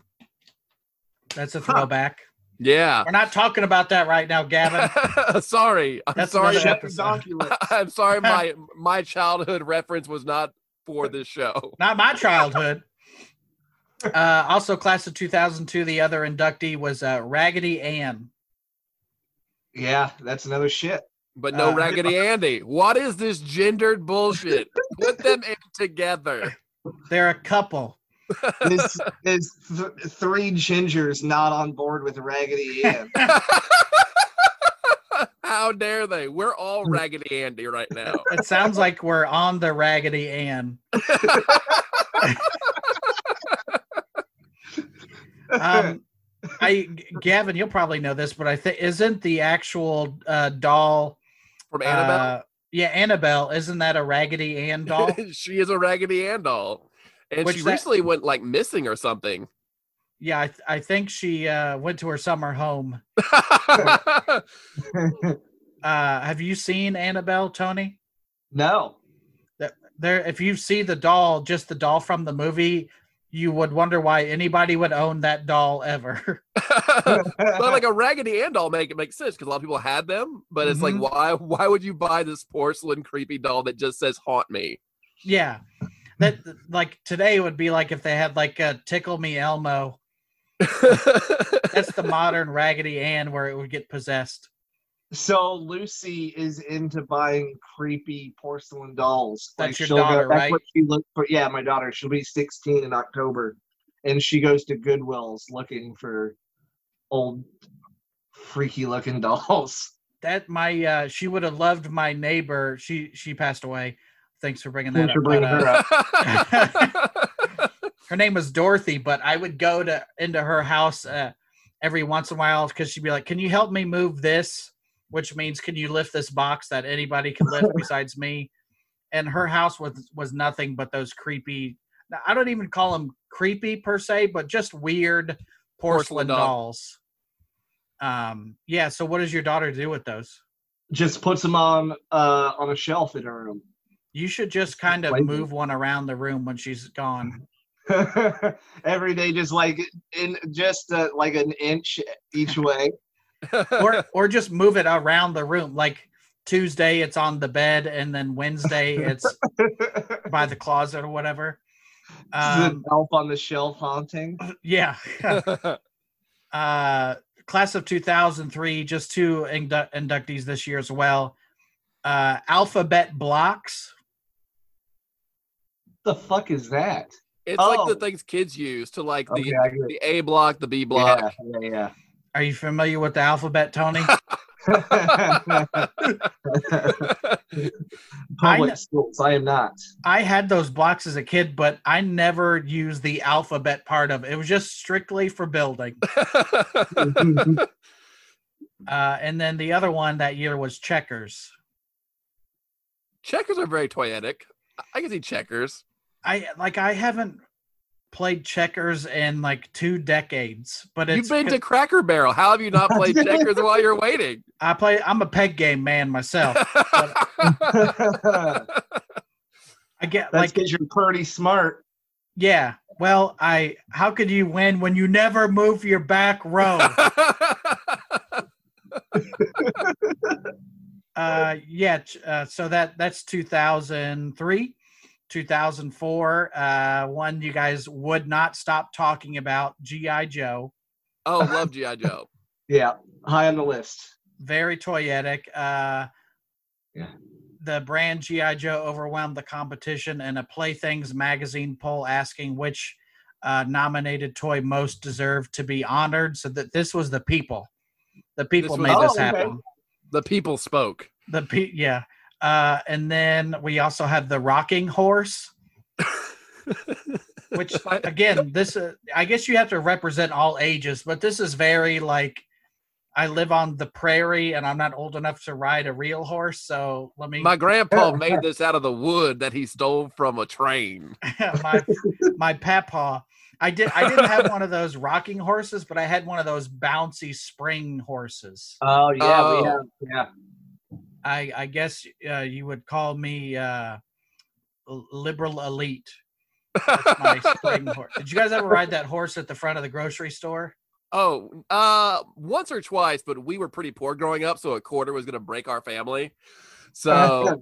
That's a Huh. throwback. Yeah. We're not talking about that right now, Gavin. (laughs) sorry. I'm That's sorry. another Check episode. the document. (laughs) I'm sorry my my childhood reference was not for this show. (laughs) not my childhood. Uh, also, class of 2002, the other inductee was uh, Raggedy Ann. Yeah, that's another shit. but no Uh, Raggedy (laughs) Andy. What is this gendered bullshit? Put them in together. They're a couple. There's, there's th- three gingers not on board with Raggedy (laughs) Ann. How dare they? We're all Raggedy Andy right now. (laughs) It sounds like we're on the Raggedy Ann. (laughs) Um, I Gavin, you'll probably know this, but I think isn't the actual uh, doll From Annabelle. uh, yeah, Annabelle. Isn't that a Raggedy Ann doll? (laughs) she is a Raggedy Ann doll. And Which she that- recently went like missing or something. Yeah, I, th- I think she uh, went to her summer home. (laughs) Uh, have you seen Annabelle, Tony? no. There, if you see the doll, just the doll from the movie, you would wonder why anybody would own that doll ever. (laughs) but like a (laughs) Raggedy Ann doll make it makes sense because a lot of people had them, but it's Mhm. like why why would you buy this porcelain creepy doll that just says haunt me? yeah, that like today would be like if they had like a Tickle Me Elmo. (laughs) That's the modern Raggedy Ann where it would get possessed. So Lucy is into buying creepy porcelain dolls. That's your she'll daughter, that's right? what she looked for. Yeah, my daughter. She'll be 16 in October, and she goes to Goodwill's looking for old, freaky looking (laughs) dolls. That my uh, she would have loved my neighbor. She she passed away. Thanks for bringing that Thanks up. for bringing but, uh, her up. (laughs) her name was Dorothy, but I would go to into her house uh, every once in a while because she'd be like, "Can you help me move this?" Which means, "Can you lift this box that anybody can lift (laughs) besides me?" And her house was was nothing but those creepy. I don't even call them creepy per se, but just weird porcelain, Porcelain doll. dolls. Um, yeah. So, what does your daughter do with those? Just puts them on uh on a shelf in her room. You should just kind of move one around the room when she's gone. (laughs) Every day, just like in just uh, like an inch each way. (laughs) or or just move it around the room. Like Tuesday it's on the bed, and then Wednesday (laughs) it's by the closet or whatever. Um, elf on the shelf haunting. (clears throat) yeah. uh, class of 2003, just two indu- inductees this year as well. Uh, alphabet blocks. the fuck is that? It's like the Oh. things kids use to like the Okay, I get it. the A block, the B block. Yeah, yeah, Are you familiar with the alphabet, Tony? (laughs) (laughs) Public kn- schools. I am not. I had those blocks as a kid, but I never used the alphabet part of it. It was just strictly for building. (laughs) Uh, and then the other one that year was checkers. checkers are very toyetic. I- I can see checkers. I like I haven't played checkers in like two decades, but it's You've been to Cracker Barrel. How have you not (laughs) played checkers while you're waiting? I play I'm a peg game man myself. (laughs) I get like because you're pretty smart. yeah. Well, I how could you win when you never move your back row? (laughs) uh yeah, uh, so that that's 2003. 2004 uh one you guys would not stop talking about GI Joe. oh, love GI Joe. (laughs) Yeah, high on the list. very toyetic. Uh, Yeah. The brand GI Joe overwhelmed the competition in a Playthings magazine poll asking which uh, nominated toy most deserved to be honored. So that this was the people. The people was- made this Oh, okay. happen. The people spoke. The pe- yeah. Uh, and then we also have the rocking horse, (laughs) which again, this uh, I guess you have to represent all ages, but this is very like I live on the prairie and I'm not old enough to ride a real horse, so let me My grandpa made this out of the wood that he stole from a train. (laughs) my my papaw. I did I didn't have one of those rocking horses, but I had one of those bouncy spring horses. Oh yeah, Oh. we have. Yeah, I I guess uh, you would call me uh, liberal elite. That's my. Did you guys ever ride that horse at the front of the grocery store? Oh, uh, once or twice, but we were pretty poor growing up, so a quarter was gonna break our family. So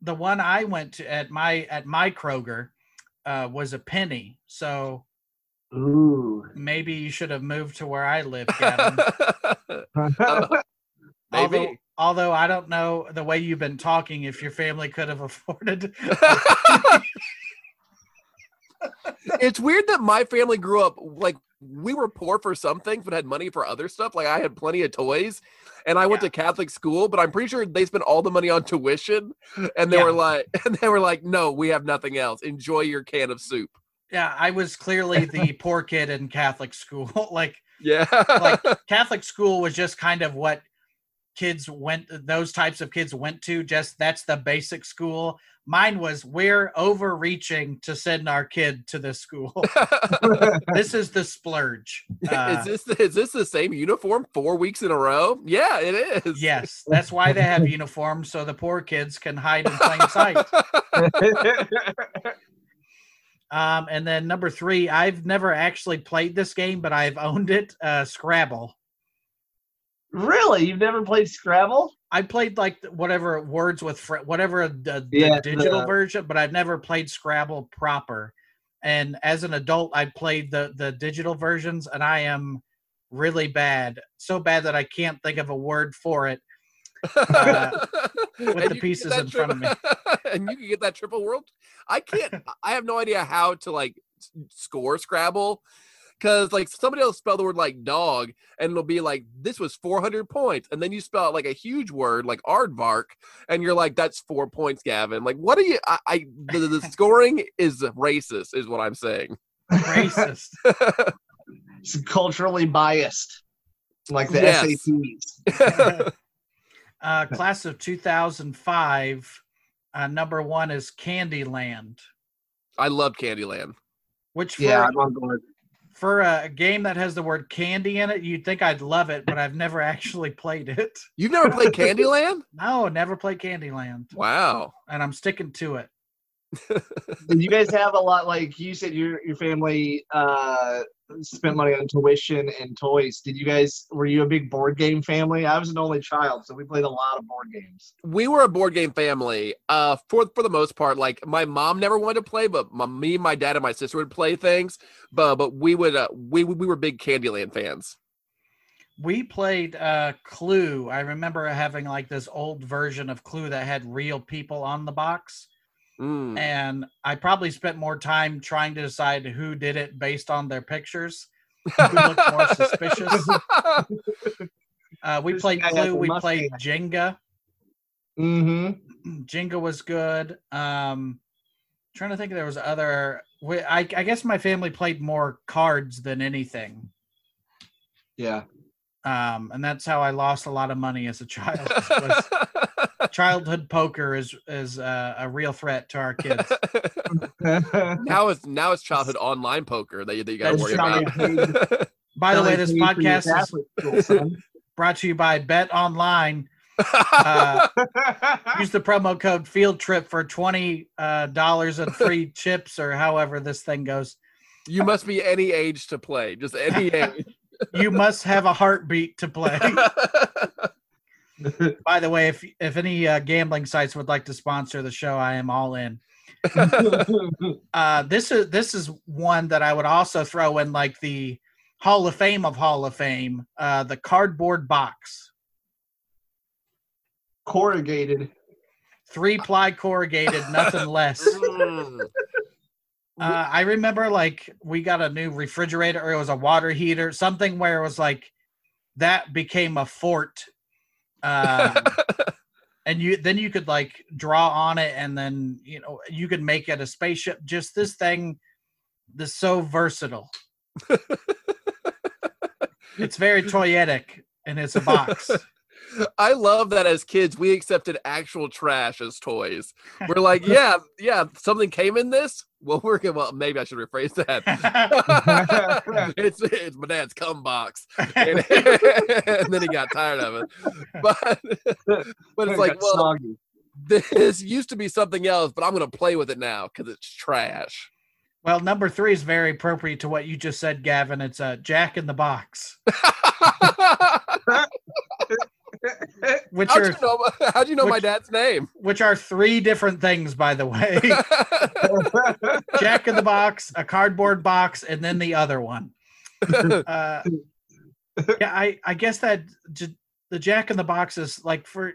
The one I went to at my at my Kroger uh, was a penny. So Ooh. maybe you should have moved to where I live, (laughs) Gavin. (laughs) maybe. although, although I don't know the way you've been talking if your family could have (laughs) afforded. (laughs) it's weird that my family grew up like we were poor for some things but had money for other stuff like i had plenty of toys and i went Yeah. to catholic school but i'm pretty sure they spent all the money on tuition and they Yeah. were like (laughs) and they were like no we have nothing else enjoy your can of soup yeah, I was clearly the poor kid in Catholic school. like yeah like Catholic school was just kind of what kids went those types of kids went to just that's the basic school. Mine was we're overreaching to send our kid to this school. (laughs) (laughs) This is the splurge (laughs) Uh, is this is this the same uniform four weeks in a row? Yeah it is. Yes that's why they have uniforms so the poor kids can hide in plain sight. Um, and then number three i've never actually played this game but i've owned it uh, scrabble really? You've never played Scrabble? I played like whatever words with fr- whatever the, the Yeah, digital the- version, but I've never played Scrabble proper. And as an adult, I played the the digital versions, and I am really bad, so bad that I can't think of a word for it. uh, (laughs) with the you can get pieces that in front of me. (laughs) and you can get that triple world i can't i have no idea how to like score scrabble because like somebody else spell the word like dog and it'll be like this was 400 points and then you spell out like a huge word like aardvark and you're like that's four points gavin like what are you i, I the, the (laughs) scoring is racist is what i'm saying Racist. (laughs) It's culturally biased, like the Yes. SATs. (laughs) uh, class of 2005, uh, number one is Candyland, i loved candyland which for, Yeah, I'm on board. For a game that has the word candy in it, you'd think I'd love it, but I've never (laughs) actually played it. you've never played (laughs) candyland No, never played Candyland, wow and I'm sticking to it. Did you guys have a lot like you said your your family uh spent money on tuition and toys? Did you guys were you a big board game family? I was an only child, so we played a lot of board games. we were a board game family uh for for the most part like my mom never wanted to play but my, me my dad and my sister would play things but but we would uh, we we were big candyland fans We played uh, Clue. I remember having like this old version of Clue that had real people on the box, Mm. and I probably spent more time trying to decide who did it based on their pictures. who looked more suspicious? (laughs) Uh, we played Clue. We played mustache. Jenga. Mm-hmm. (clears throat) Jenga was good. Um, trying to think, if there was other. We, I, I guess my family played more cards than anything. Yeah. um, and that's how I lost a lot of money as a child. (laughs) was childhood poker is is uh, a real threat to our kids. (laughs) now it's now it's childhood online poker that you, that you got to worry Charlie about. (laughs) By the way, this paid for your podcast is Catholic school, son. (laughs) brought to you by Bet Online. Uh, use the promo code Field Trip for twenty uh, dollars and free chips, or however this thing goes. you must be any age to play, just any age. You must have a heartbeat to play. By the way, if if any uh, gambling sites would like to sponsor the show, I am all in. (laughs) uh this is this is one that i would also throw in like the hall of fame of hall of fame uh the cardboard box Corrugated. three ply corrugated nothing (laughs) less Mm. uh i remember like we got a new refrigerator or it was a water heater something where it was like that became a fort um (laughs) and you then you could like draw on it and then you know you could make it a spaceship. Just this thing this so versatile. (laughs) It's very toyetic and it's a box (laughs) I love that as kids we accepted actual trash as toys. We're like, (laughs) yeah, yeah, something came in this. Well, we're gonna. Well, maybe I should rephrase that. (laughs) (laughs) it's it's my dad's cum box, and, and then he got tired of it. But but it's like, well, soggy. this used to be something else, but I'm gonna play with it now because it's trash. well number three is very appropriate to what you just said gavin it's a jack in the box which how'd are you know? How'd you know my dad's name? which are three different things by the way (laughs) jack in the box a cardboard box and then the other one (laughs) uh, yeah, I I guess that j- the Jack in the Box is like for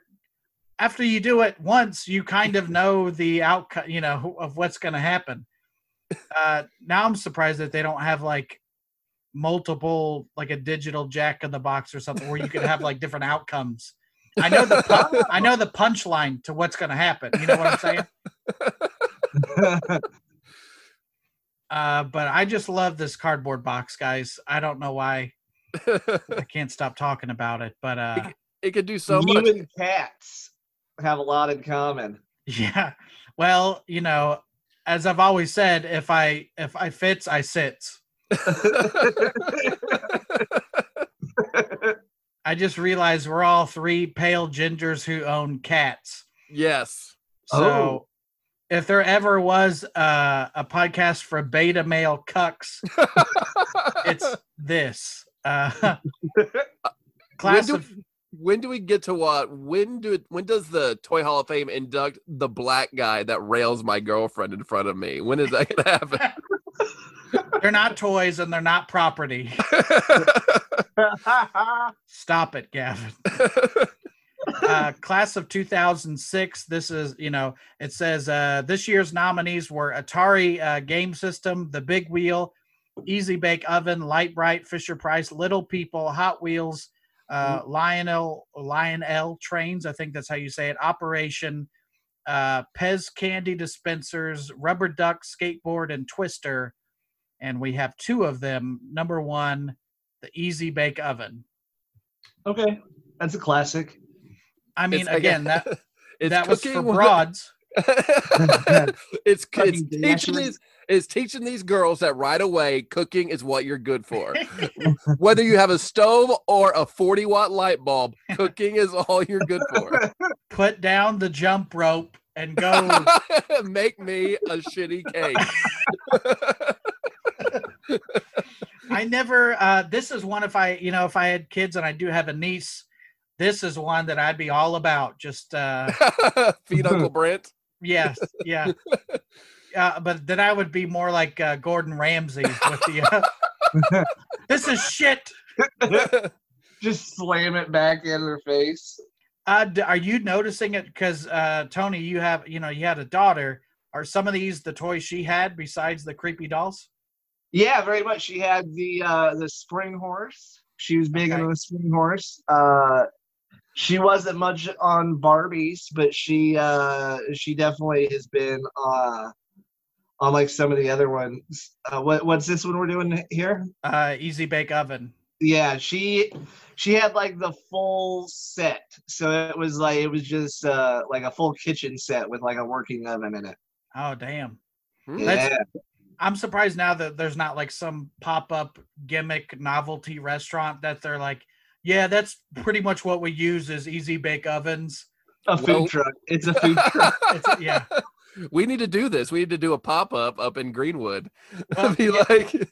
after you do it once, you kind of know the outcome, you know, of what's going to happen. Uh, now I'm surprised that they don't have like multiple, like a digital Jack in the Box or something, where you can have like different outcomes. I know the pun- I know the punchline to what's going to happen. You know what I'm saying? (laughs) Uh, but I just love this cardboard box, guys. I don't know why I (laughs) can't stop talking about it, but uh, it could do so you much. and cats have a lot in common. yeah. Well, you know, as I've always said, if I if I fits, I sits. I just realized we're all three pale gingers who own cats. yes. So Oh. if there ever was uh, a podcast for beta male cucks, (laughs) it's this. Uh, when class do, of when do we get to what? When do when does the Toy Hall of Fame induct the black guy that rails my girlfriend in front of me? When is that gonna happen? (laughs) they're not toys and they're not property. (laughs) Stop it, Gavin. uh, class of 2006. This is, you know, it says uh, this year's nominees were Atari uh, Game System, The Big Wheel, Easy Bake Oven, Lite-Brite, Fisher Price, Little People, Hot Wheels, uh, Lionel Lionel Trains. I think that's how you say it. Operation, uh, Pez Candy Dispensers, Rubber Duck, Skateboard, and Twister. And we have two of them. Number one, the Easy Bake Oven. okay, that's a classic. I mean, It's- again, that (laughs) it's that was for cooking with- broads. (laughs) it's it's teaching these it's teaching these girls that right away cooking is what you're good for. (laughs) Whether you have a stove or a 40 watt light bulb, cooking is all you're good for. Put down the jump rope and go. Make me a shitty cake. I never. Uh, this is one. If I, you know, if I had kids and I do have a niece, this is one that I'd be all about. Just uh, (laughs) Feed Uncle Brent. yes, yeah. (laughs) Uh, but then I would be more like uh, Gordon Ramsay with the. Uh, (laughs) this is shit. Just slam it back in her face. Uh, are you noticing it? Because uh, Tony, you have, you know, you had a daughter. Are some of these the toys she had besides the creepy dolls? Yeah, very much. She had the uh the spring horse. She was big Okay. into the spring horse. Uh she wasn't much on Barbies, but she uh she definitely has been uh on like some of the other ones. Uh what what's this one we're doing here? Uh, Easy Bake Oven. Yeah, she she had like the full set. So it was like it was just uh like a full kitchen set with like a working oven in it. Oh damn. Hmm. Yeah. I'm surprised now that there's not like some pop up gimmick novelty restaurant that they're like, yeah, that's pretty much what we use is easy bake ovens. A food Well- truck. It's a food (laughs) truck. It's, yeah. (laughs) We need to do this. We need to do a pop up up in Greenwood. (laughs) Well, Be yeah, like a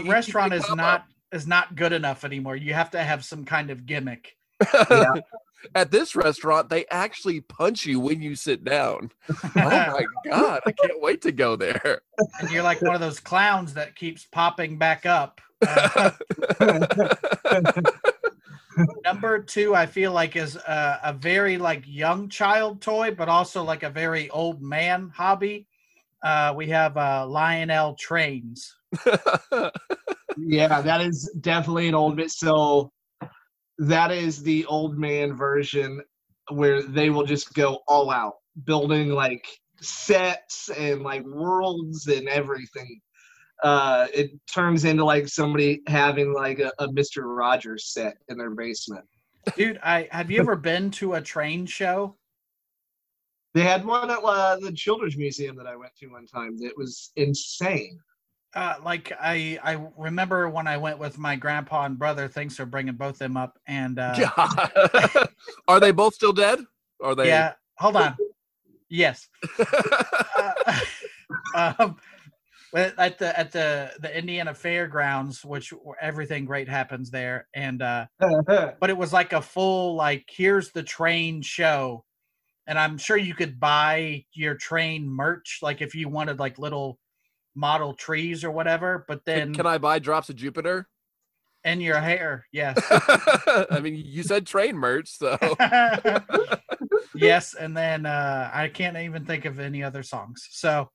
the restaurant is pop-up. not is not good enough anymore. You have to have some kind of gimmick. Yeah. At this restaurant, they actually punch you when you sit down. Oh my (laughs) god, I can't wait to go there. and you're like one of those clowns that keeps popping back up. Uh, (laughs) number two, I feel like is a, a very like young child toy, but also like a very old man hobby. Uh, we have uh, Lionel trains. (laughs) Yeah, that is definitely an old bit. So that is the old man version where they will just go all out, building like sets and like worlds and everything. Uh, it turns into like somebody having like a, a Mr. Rogers set in their basement. Dude, I have you ever been to a train show? They had one at uh, the Children's Museum that I went to one time. That was insane. Uh, like I, I remember when I went with my grandpa and brother. Thanks for bringing both them up. And (laughs) uh, God. (laughs) Are they both still dead? Are they? yeah, hold on. (laughs) Yes. Uh, um, at the at the the Indiana Fairgrounds, which everything great happens there, and uh, but it was like a full like here's the train show, and I'm sure you could buy your train merch like if you wanted like little model trees or whatever. But then Can I buy drops of Jupiter? And your hair, yes. (laughs) I mean, you said train merch, so (laughs) (laughs) yes, and then uh, I can't even think of any other songs. So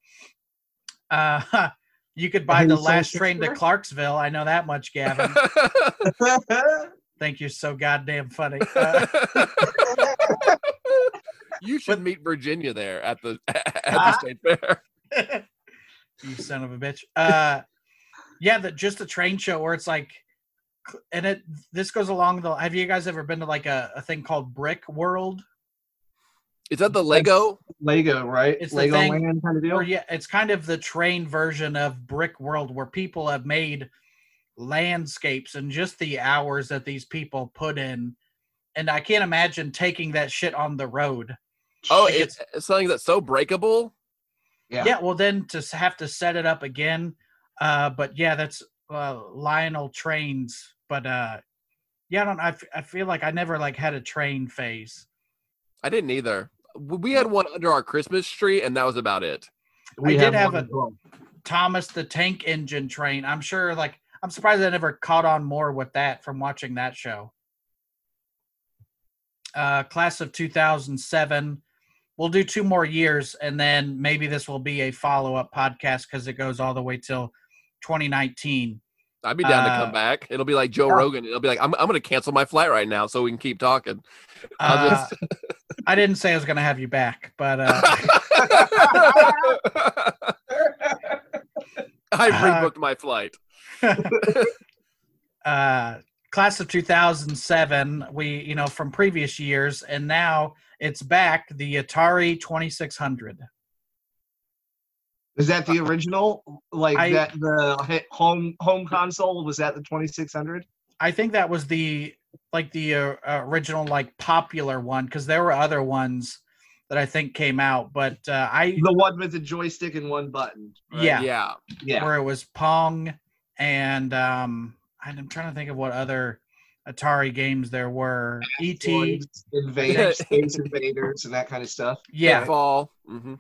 uh, you could buy the last train to? Clarksville. I know that much, Gavin. Think you're so goddamn funny. Uh, you should meet Virginia there at the at the state fair. You son of a bitch. Uh, yeah, the just a train show where it's like, and it this goes along the. Have you guys ever been to like a, a thing called Brick World? Is that the Lego? Lego, right? It's the Lego thing Land kind of deal. Or yeah, it's kind of the train version of Brick World where people have made landscapes and just the hours that these people put in. And I can't imagine taking that shit on the road. Oh, Like, it's, it's something that's so breakable. Yeah. Yeah, well then to have to set it up again. Uh but yeah, that's uh Lionel trains. But uh yeah, I don't I, f- I feel like I never like had a train phase. I didn't either. We had one under our Christmas tree, and that was about it. We I did have a- well. Thomas the Tank Engine train. I'm sure like I'm surprised I never caught on more with that from watching that show. Uh class of 2007. We'll do two more years and then maybe this will be a follow-up podcast cuz it goes all the way till 2019. I'd be down to Uh, come back. It'll be like Joe yeah. Rogan. It'll be like, I'm, I'm going to cancel my flight right now so we can keep talking. Uh, just- I didn't say I was going to have you back, but uh (laughs) I Uh, rebooked my flight. (laughs) uh class of 2007 we you know from previous years and now it's back the atari 2600 Is that the original? Like I- that the home home console was that the 2600? i think that was the like the uh, original like popular one because there were other ones that i think came out but uh i The one with the joystick and one button. right? Yeah. Yeah. Yeah. where it was pong and um i'm trying to think of what other atari games there were E.T. Invaders, (laughs) Space Invaders, and that kind of stuff. yeah Fall. hmm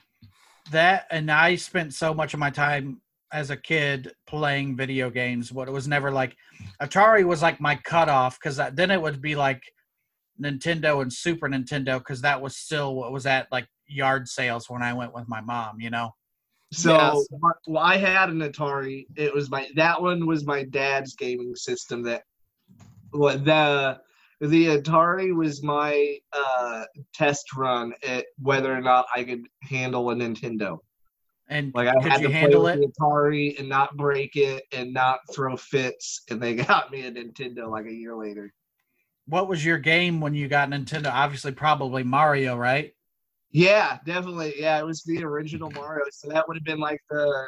that and i spent so much of my time as a kid playing video games what it was never like atari was like my cutoff because then it would be like nintendo and super nintendo because that was still what was at like yard sales when i went with my mom you know So Yes. well, I had an Atari. It was my that one was my dad's gaming system. That well, the the Atari was my uh, test run at whether or not I could handle a Nintendo. and Like I could had you to play handle with the Atari and not break it and not throw fits, and they (laughs) got me a Nintendo like a year later. what was your game when you got nintendo obviously probably mario right Yeah, definitely. Yeah, it was the original Mario. So that would have been like the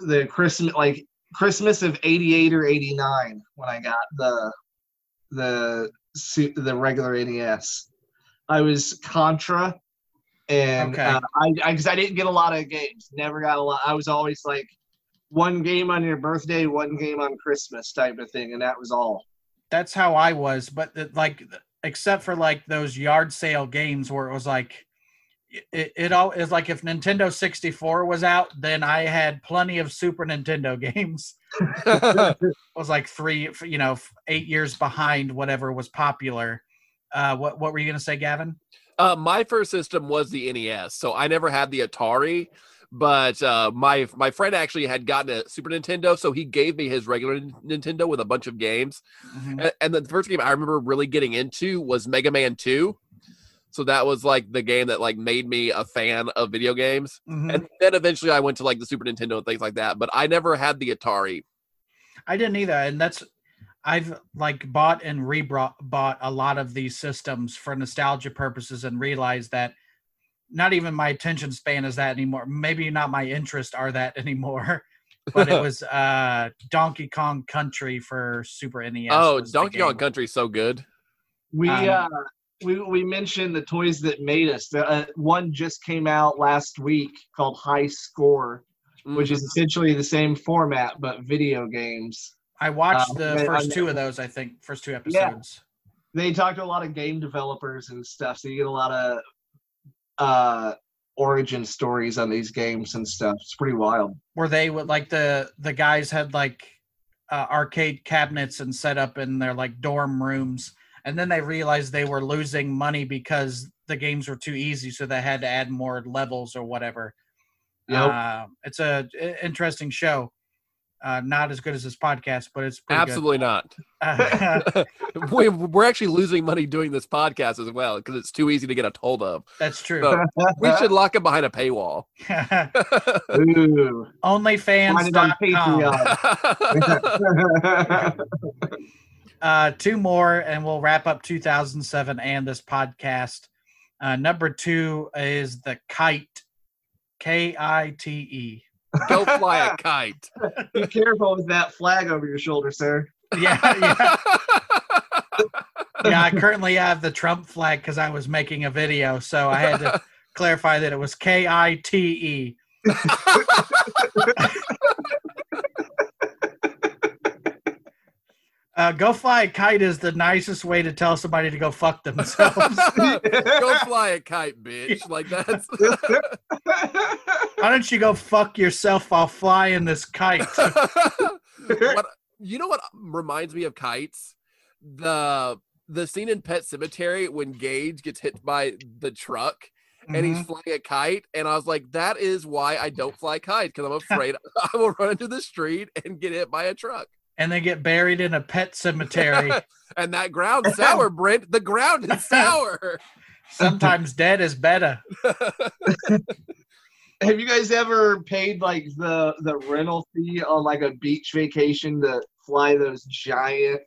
the Christmas like Christmas of 88 or 89 when I got the the the regular NES. I was Contra and Okay. uh, I I, cause I didn't get a lot of games. Never got a lot. I was always like one game on your birthday, one game on Christmas type of thing and that was all. that's how i was but it, like except for like those yard sale games where it was like it, it all is like if nintendo 64 was out then i had plenty of super nintendo (laughs) games It was like three you know eight years behind whatever was popular uh what what were you gonna say gavin Uh, my first system was the NES, so I never had the Atari. But uh, my my friend actually had gotten a Super Nintendo, so he gave me his regular Nintendo with a bunch of games. Mhm. And, and the first game I remember really getting into was Mega Man Two. So that was like the game that like made me a fan of video games. Mhm. And then eventually I went to like the Super Nintendo and things like that. But I never had the Atari. I didn't either, and that's I've like bought and rebought bought a lot of these systems for nostalgia purposes and realized that not even my attention span is that anymore. Maybe not my interest are that (laughs) anymore. But it (laughs) was uh Donkey Kong Country for Super NES. oh, Donkey Kong game. Country's so good. We Um, uh we we mentioned the toys that made us. Uh, one just came out last week called High Score, which Mhm. is essentially the same format but video games. I watched uh, the first two of those. I think first two episodes. Yeah. They talked to a lot of game developers and stuff, so you get a lot of uh origin stories on these games and stuff. It's pretty wild. Were they like the the guys had like uh, arcade cabinets and set up in their like dorm rooms. And then they realized they were losing money because the games were too easy, so they had to add more levels or whatever. Yep. Uh, it's a i- interesting show. Uh, not as good as this podcast, but it's pretty Absolutely not. good. (laughs) (laughs) we, we're actually losing money doing this podcast as well because it's too easy to get a hold of. That's true. So we should lock it behind a paywall. (laughs) Ooh. Find it on OnlyFans.com. Patreon. Uh, two more, and we'll wrap up 2007 and this podcast. Uh, number two is the kite, K I T E. Go (laughs) fly a kite. Be careful with that flag over your shoulder, sir. Yeah, yeah, (laughs) yeah. I currently have the Trump flag because I was making a video, so I had to (laughs) clarify that it was K I T E. Uh, go fly a kite is the nicest way to tell somebody to go fuck themselves. (laughs) Go (laughs) fly a kite, bitch. Like that's (laughs) Why don't you go fuck yourself while flying this kite? what you know what reminds me of kites? The the scene in Pet Sematary when Gage gets hit by the truck and he's Mhm. flying a kite, and I was like, that is why I don't fly kites because I'm afraid I will run into the street and get hit by a truck. And they get buried in a pet cemetery. (laughs) and that ground (laughs) sour, Brent. The ground is (laughs) sour. Sometimes dead is better. Have you guys ever paid like the the rental fee on like a beach vacation to fly those giant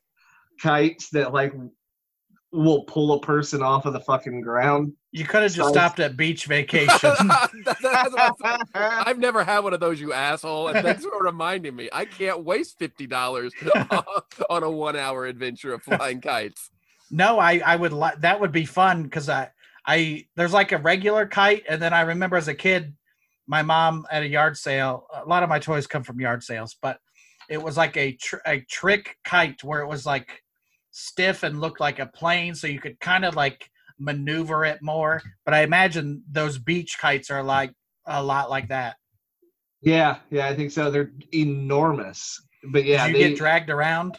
kites that like will pull a person off of the fucking ground? You could have just stopped at beach vacation. (laughs) That- that's I'm saying. I've never had one of those, you asshole. And thanks for reminding me. I can't waste fifty dollars (laughs) on a one-hour adventure of flying kites. no, I I would like that would be fun because I I there's like a regular kite, and then I remember as a kid, my mom at a yard sale. A lot of my toys come from yard sales, but it was like a tr- a trick kite where it was like stiff and looked like a plane, so you could kind of like maneuver it more. But I imagine those beach kites are like a lot like that. Yeah, yeah, I think so. They're enormous. But yeah, Did you they, get dragged around?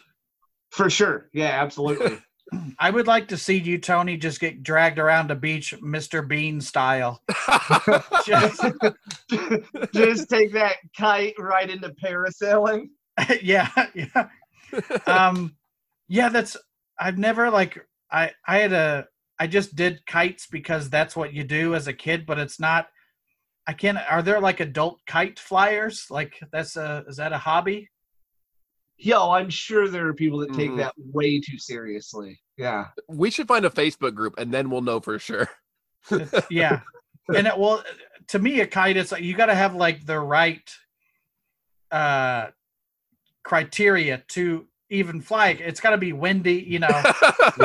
for sure. Yeah, absolutely. (laughs) (laughs) I would like to see you, Tony, just get dragged around a beach, Mr. Bean style. (laughs) Just- Just take that kite right into parasailing. yeah, yeah. Um, yeah, that's. I've never like. I I had a. I just did kites because that's what you do as a kid, but it's not. I can't. Are there like adult kite flyers? Like that's a. Is that a hobby? Yo, I'm sure there are people that take Mhm. that way too seriously. Yeah. we should find a Facebook group and then we'll know for sure. Yeah, and it well, to me, a kite is like you got to have like the right uh criteria to even fly. It's got to be windy, you know.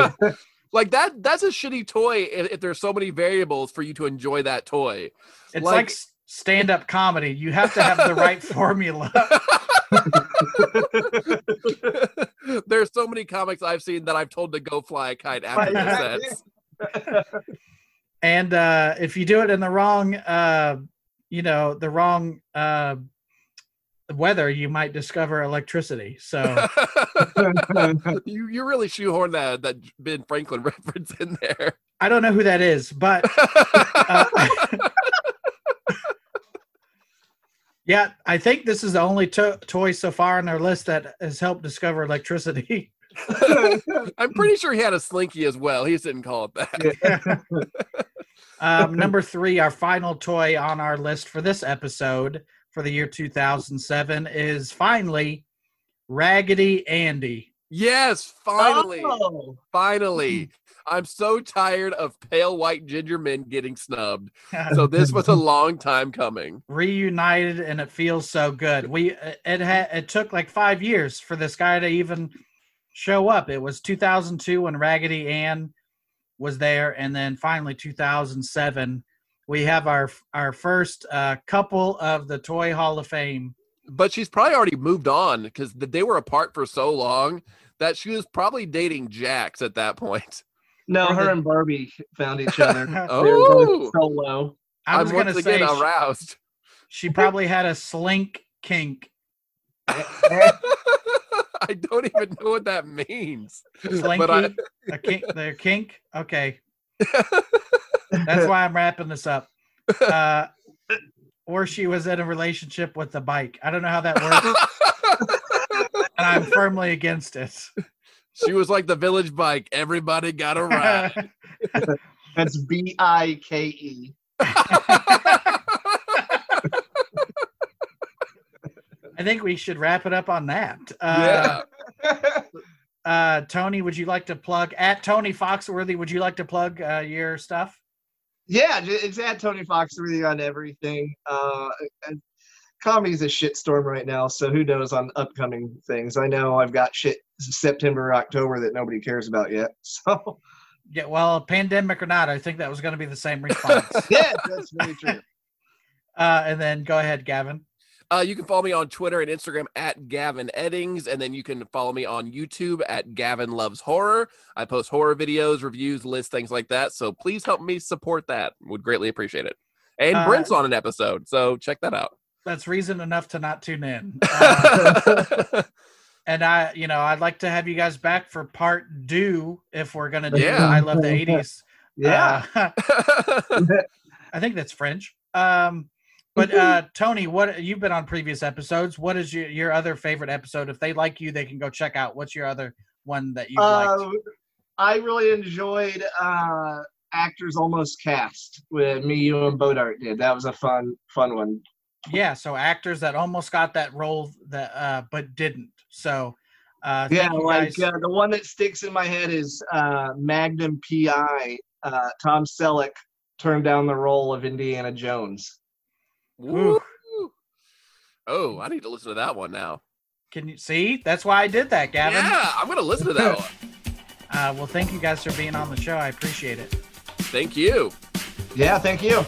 (laughs) (laughs) like that that's a shitty toy if, if there's so many variables for you to enjoy that toy. It's Like- like, stand up comedy. You have to have the right (laughs) formula. (laughs) There's so many comics I've seen that I've told to go fly a kite after (laughs) sets. And uh, if you do it in the wrong, uh, you know, the wrong uh, weather, you might discover electricity. So (laughs) you you really shoehorn that that Ben Franklin (laughs) reference in there. I don't know who that is, but uh, (laughs) yeah, I think this is the only to- toy so far on their list that has helped discover electricity. I'm pretty sure he had a slinky as well. He just didn't call it that. um, number three, our final toy on our list for this episode for the year 2007 is finally Raggedy Andy. Yes, finally, Oh, finally. (laughs) I'm so tired of pale white ginger men getting snubbed. So (laughs) this was a long time coming. Reunited, and it feels so good. We uh, it had it took like five years for this guy to even show up. It was 2002 when Raggedy Ann was there, and then finally 2007 we have our our first uh, couple of the Toy Hall of Fame. But she's probably already moved on because they were apart for so long that she was probably dating jacks at that point. no, her and Barbie found each other. (laughs) Oh, both solo. I was gonna say aroused. she probably had a slink kink. (laughs) I don't even know what that means. Slinky, But I, a kink, their kink. Okay, (laughs) that's (laughs) why I'm wrapping this up. Uh, or she was in a relationship with the bike. I don't know how that works, (laughs) and I'm firmly against it. she was like the village bike. Everybody got a (laughs) ride. That's B I K E. I think we should wrap it up on that. Uh, yeah. uh, Tony, would you like to plug at Tony Foxworthy? Would you like to plug uh, your stuff? Yeah, it's at Tony Foxworthy on everything. Uh, and comedy's a shitstorm right now, so who knows on upcoming things? I know I've got shit September, October that nobody cares about yet. (laughs) So Yeah, well, pandemic or not, I think that was going to be the same response. (laughs) yeah, that's very true. (laughs) uh, and then go ahead, Gavin. Uh, you can follow me on Twitter and Instagram at Gavin Eddings, and then you can follow me on YouTube at Gavin Loves Horror. I post horror videos, reviews, lists, things like that. So please help me support that. Would greatly appreciate it. And Uh, Brent's on an episode, so check that out. That's reason enough to not tune in. Uh, (laughs) and I, you know, I'd like to have you guys back for part two if we're gonna do Yeah. I love the '80s. (laughs) Yeah. Uh, (laughs) I think that's French. Um, but uh, Tony, what you've been on previous episodes? What is your your other favorite episode? If they like you, they can go check out. What's your other one that you liked? Uh, I really enjoyed uh, actors almost cast with me, you, and Bodart did. That was a fun, fun one. Yeah, so actors that almost got that role that uh, but didn't. So uh, Yeah, like uh, the one that sticks in my head is uh, Magnum PI. Uh, Tom Selleck turned down the role of Indiana Jones. Woo. Oh, I need to listen to that one now. Can you see? That's why I did that, Gavin. Yeah, I'm gonna listen to that (laughs) one. Uh, well, thank you guys for being on the show. I appreciate it. Thank you. Yeah, thank you.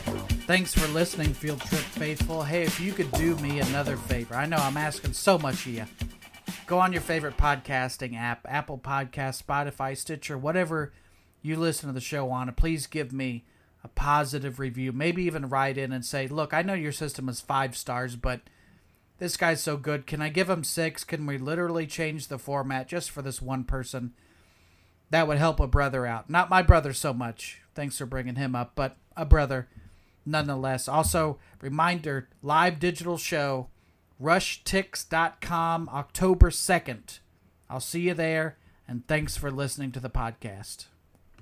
Thanks for listening, Field Trip Faithful. Hey, if you could do me another favor, I know I'm asking so much of you. Go on your favorite podcasting app, Apple Podcast, Spotify, Stitcher, whatever you listen to the show on, and please give me a positive review. Maybe even write in and say, look, I know your system is five stars, but this guy's so good. Can I give him six? Can we literally change the format just for this one person? That would help a brother out. Not my brother so much. Thanks for bringing him up, but a brother nonetheless. Also, reminder live digital show, rushtix.com, October 2nd. I'll see you there, and thanks for listening to the podcast.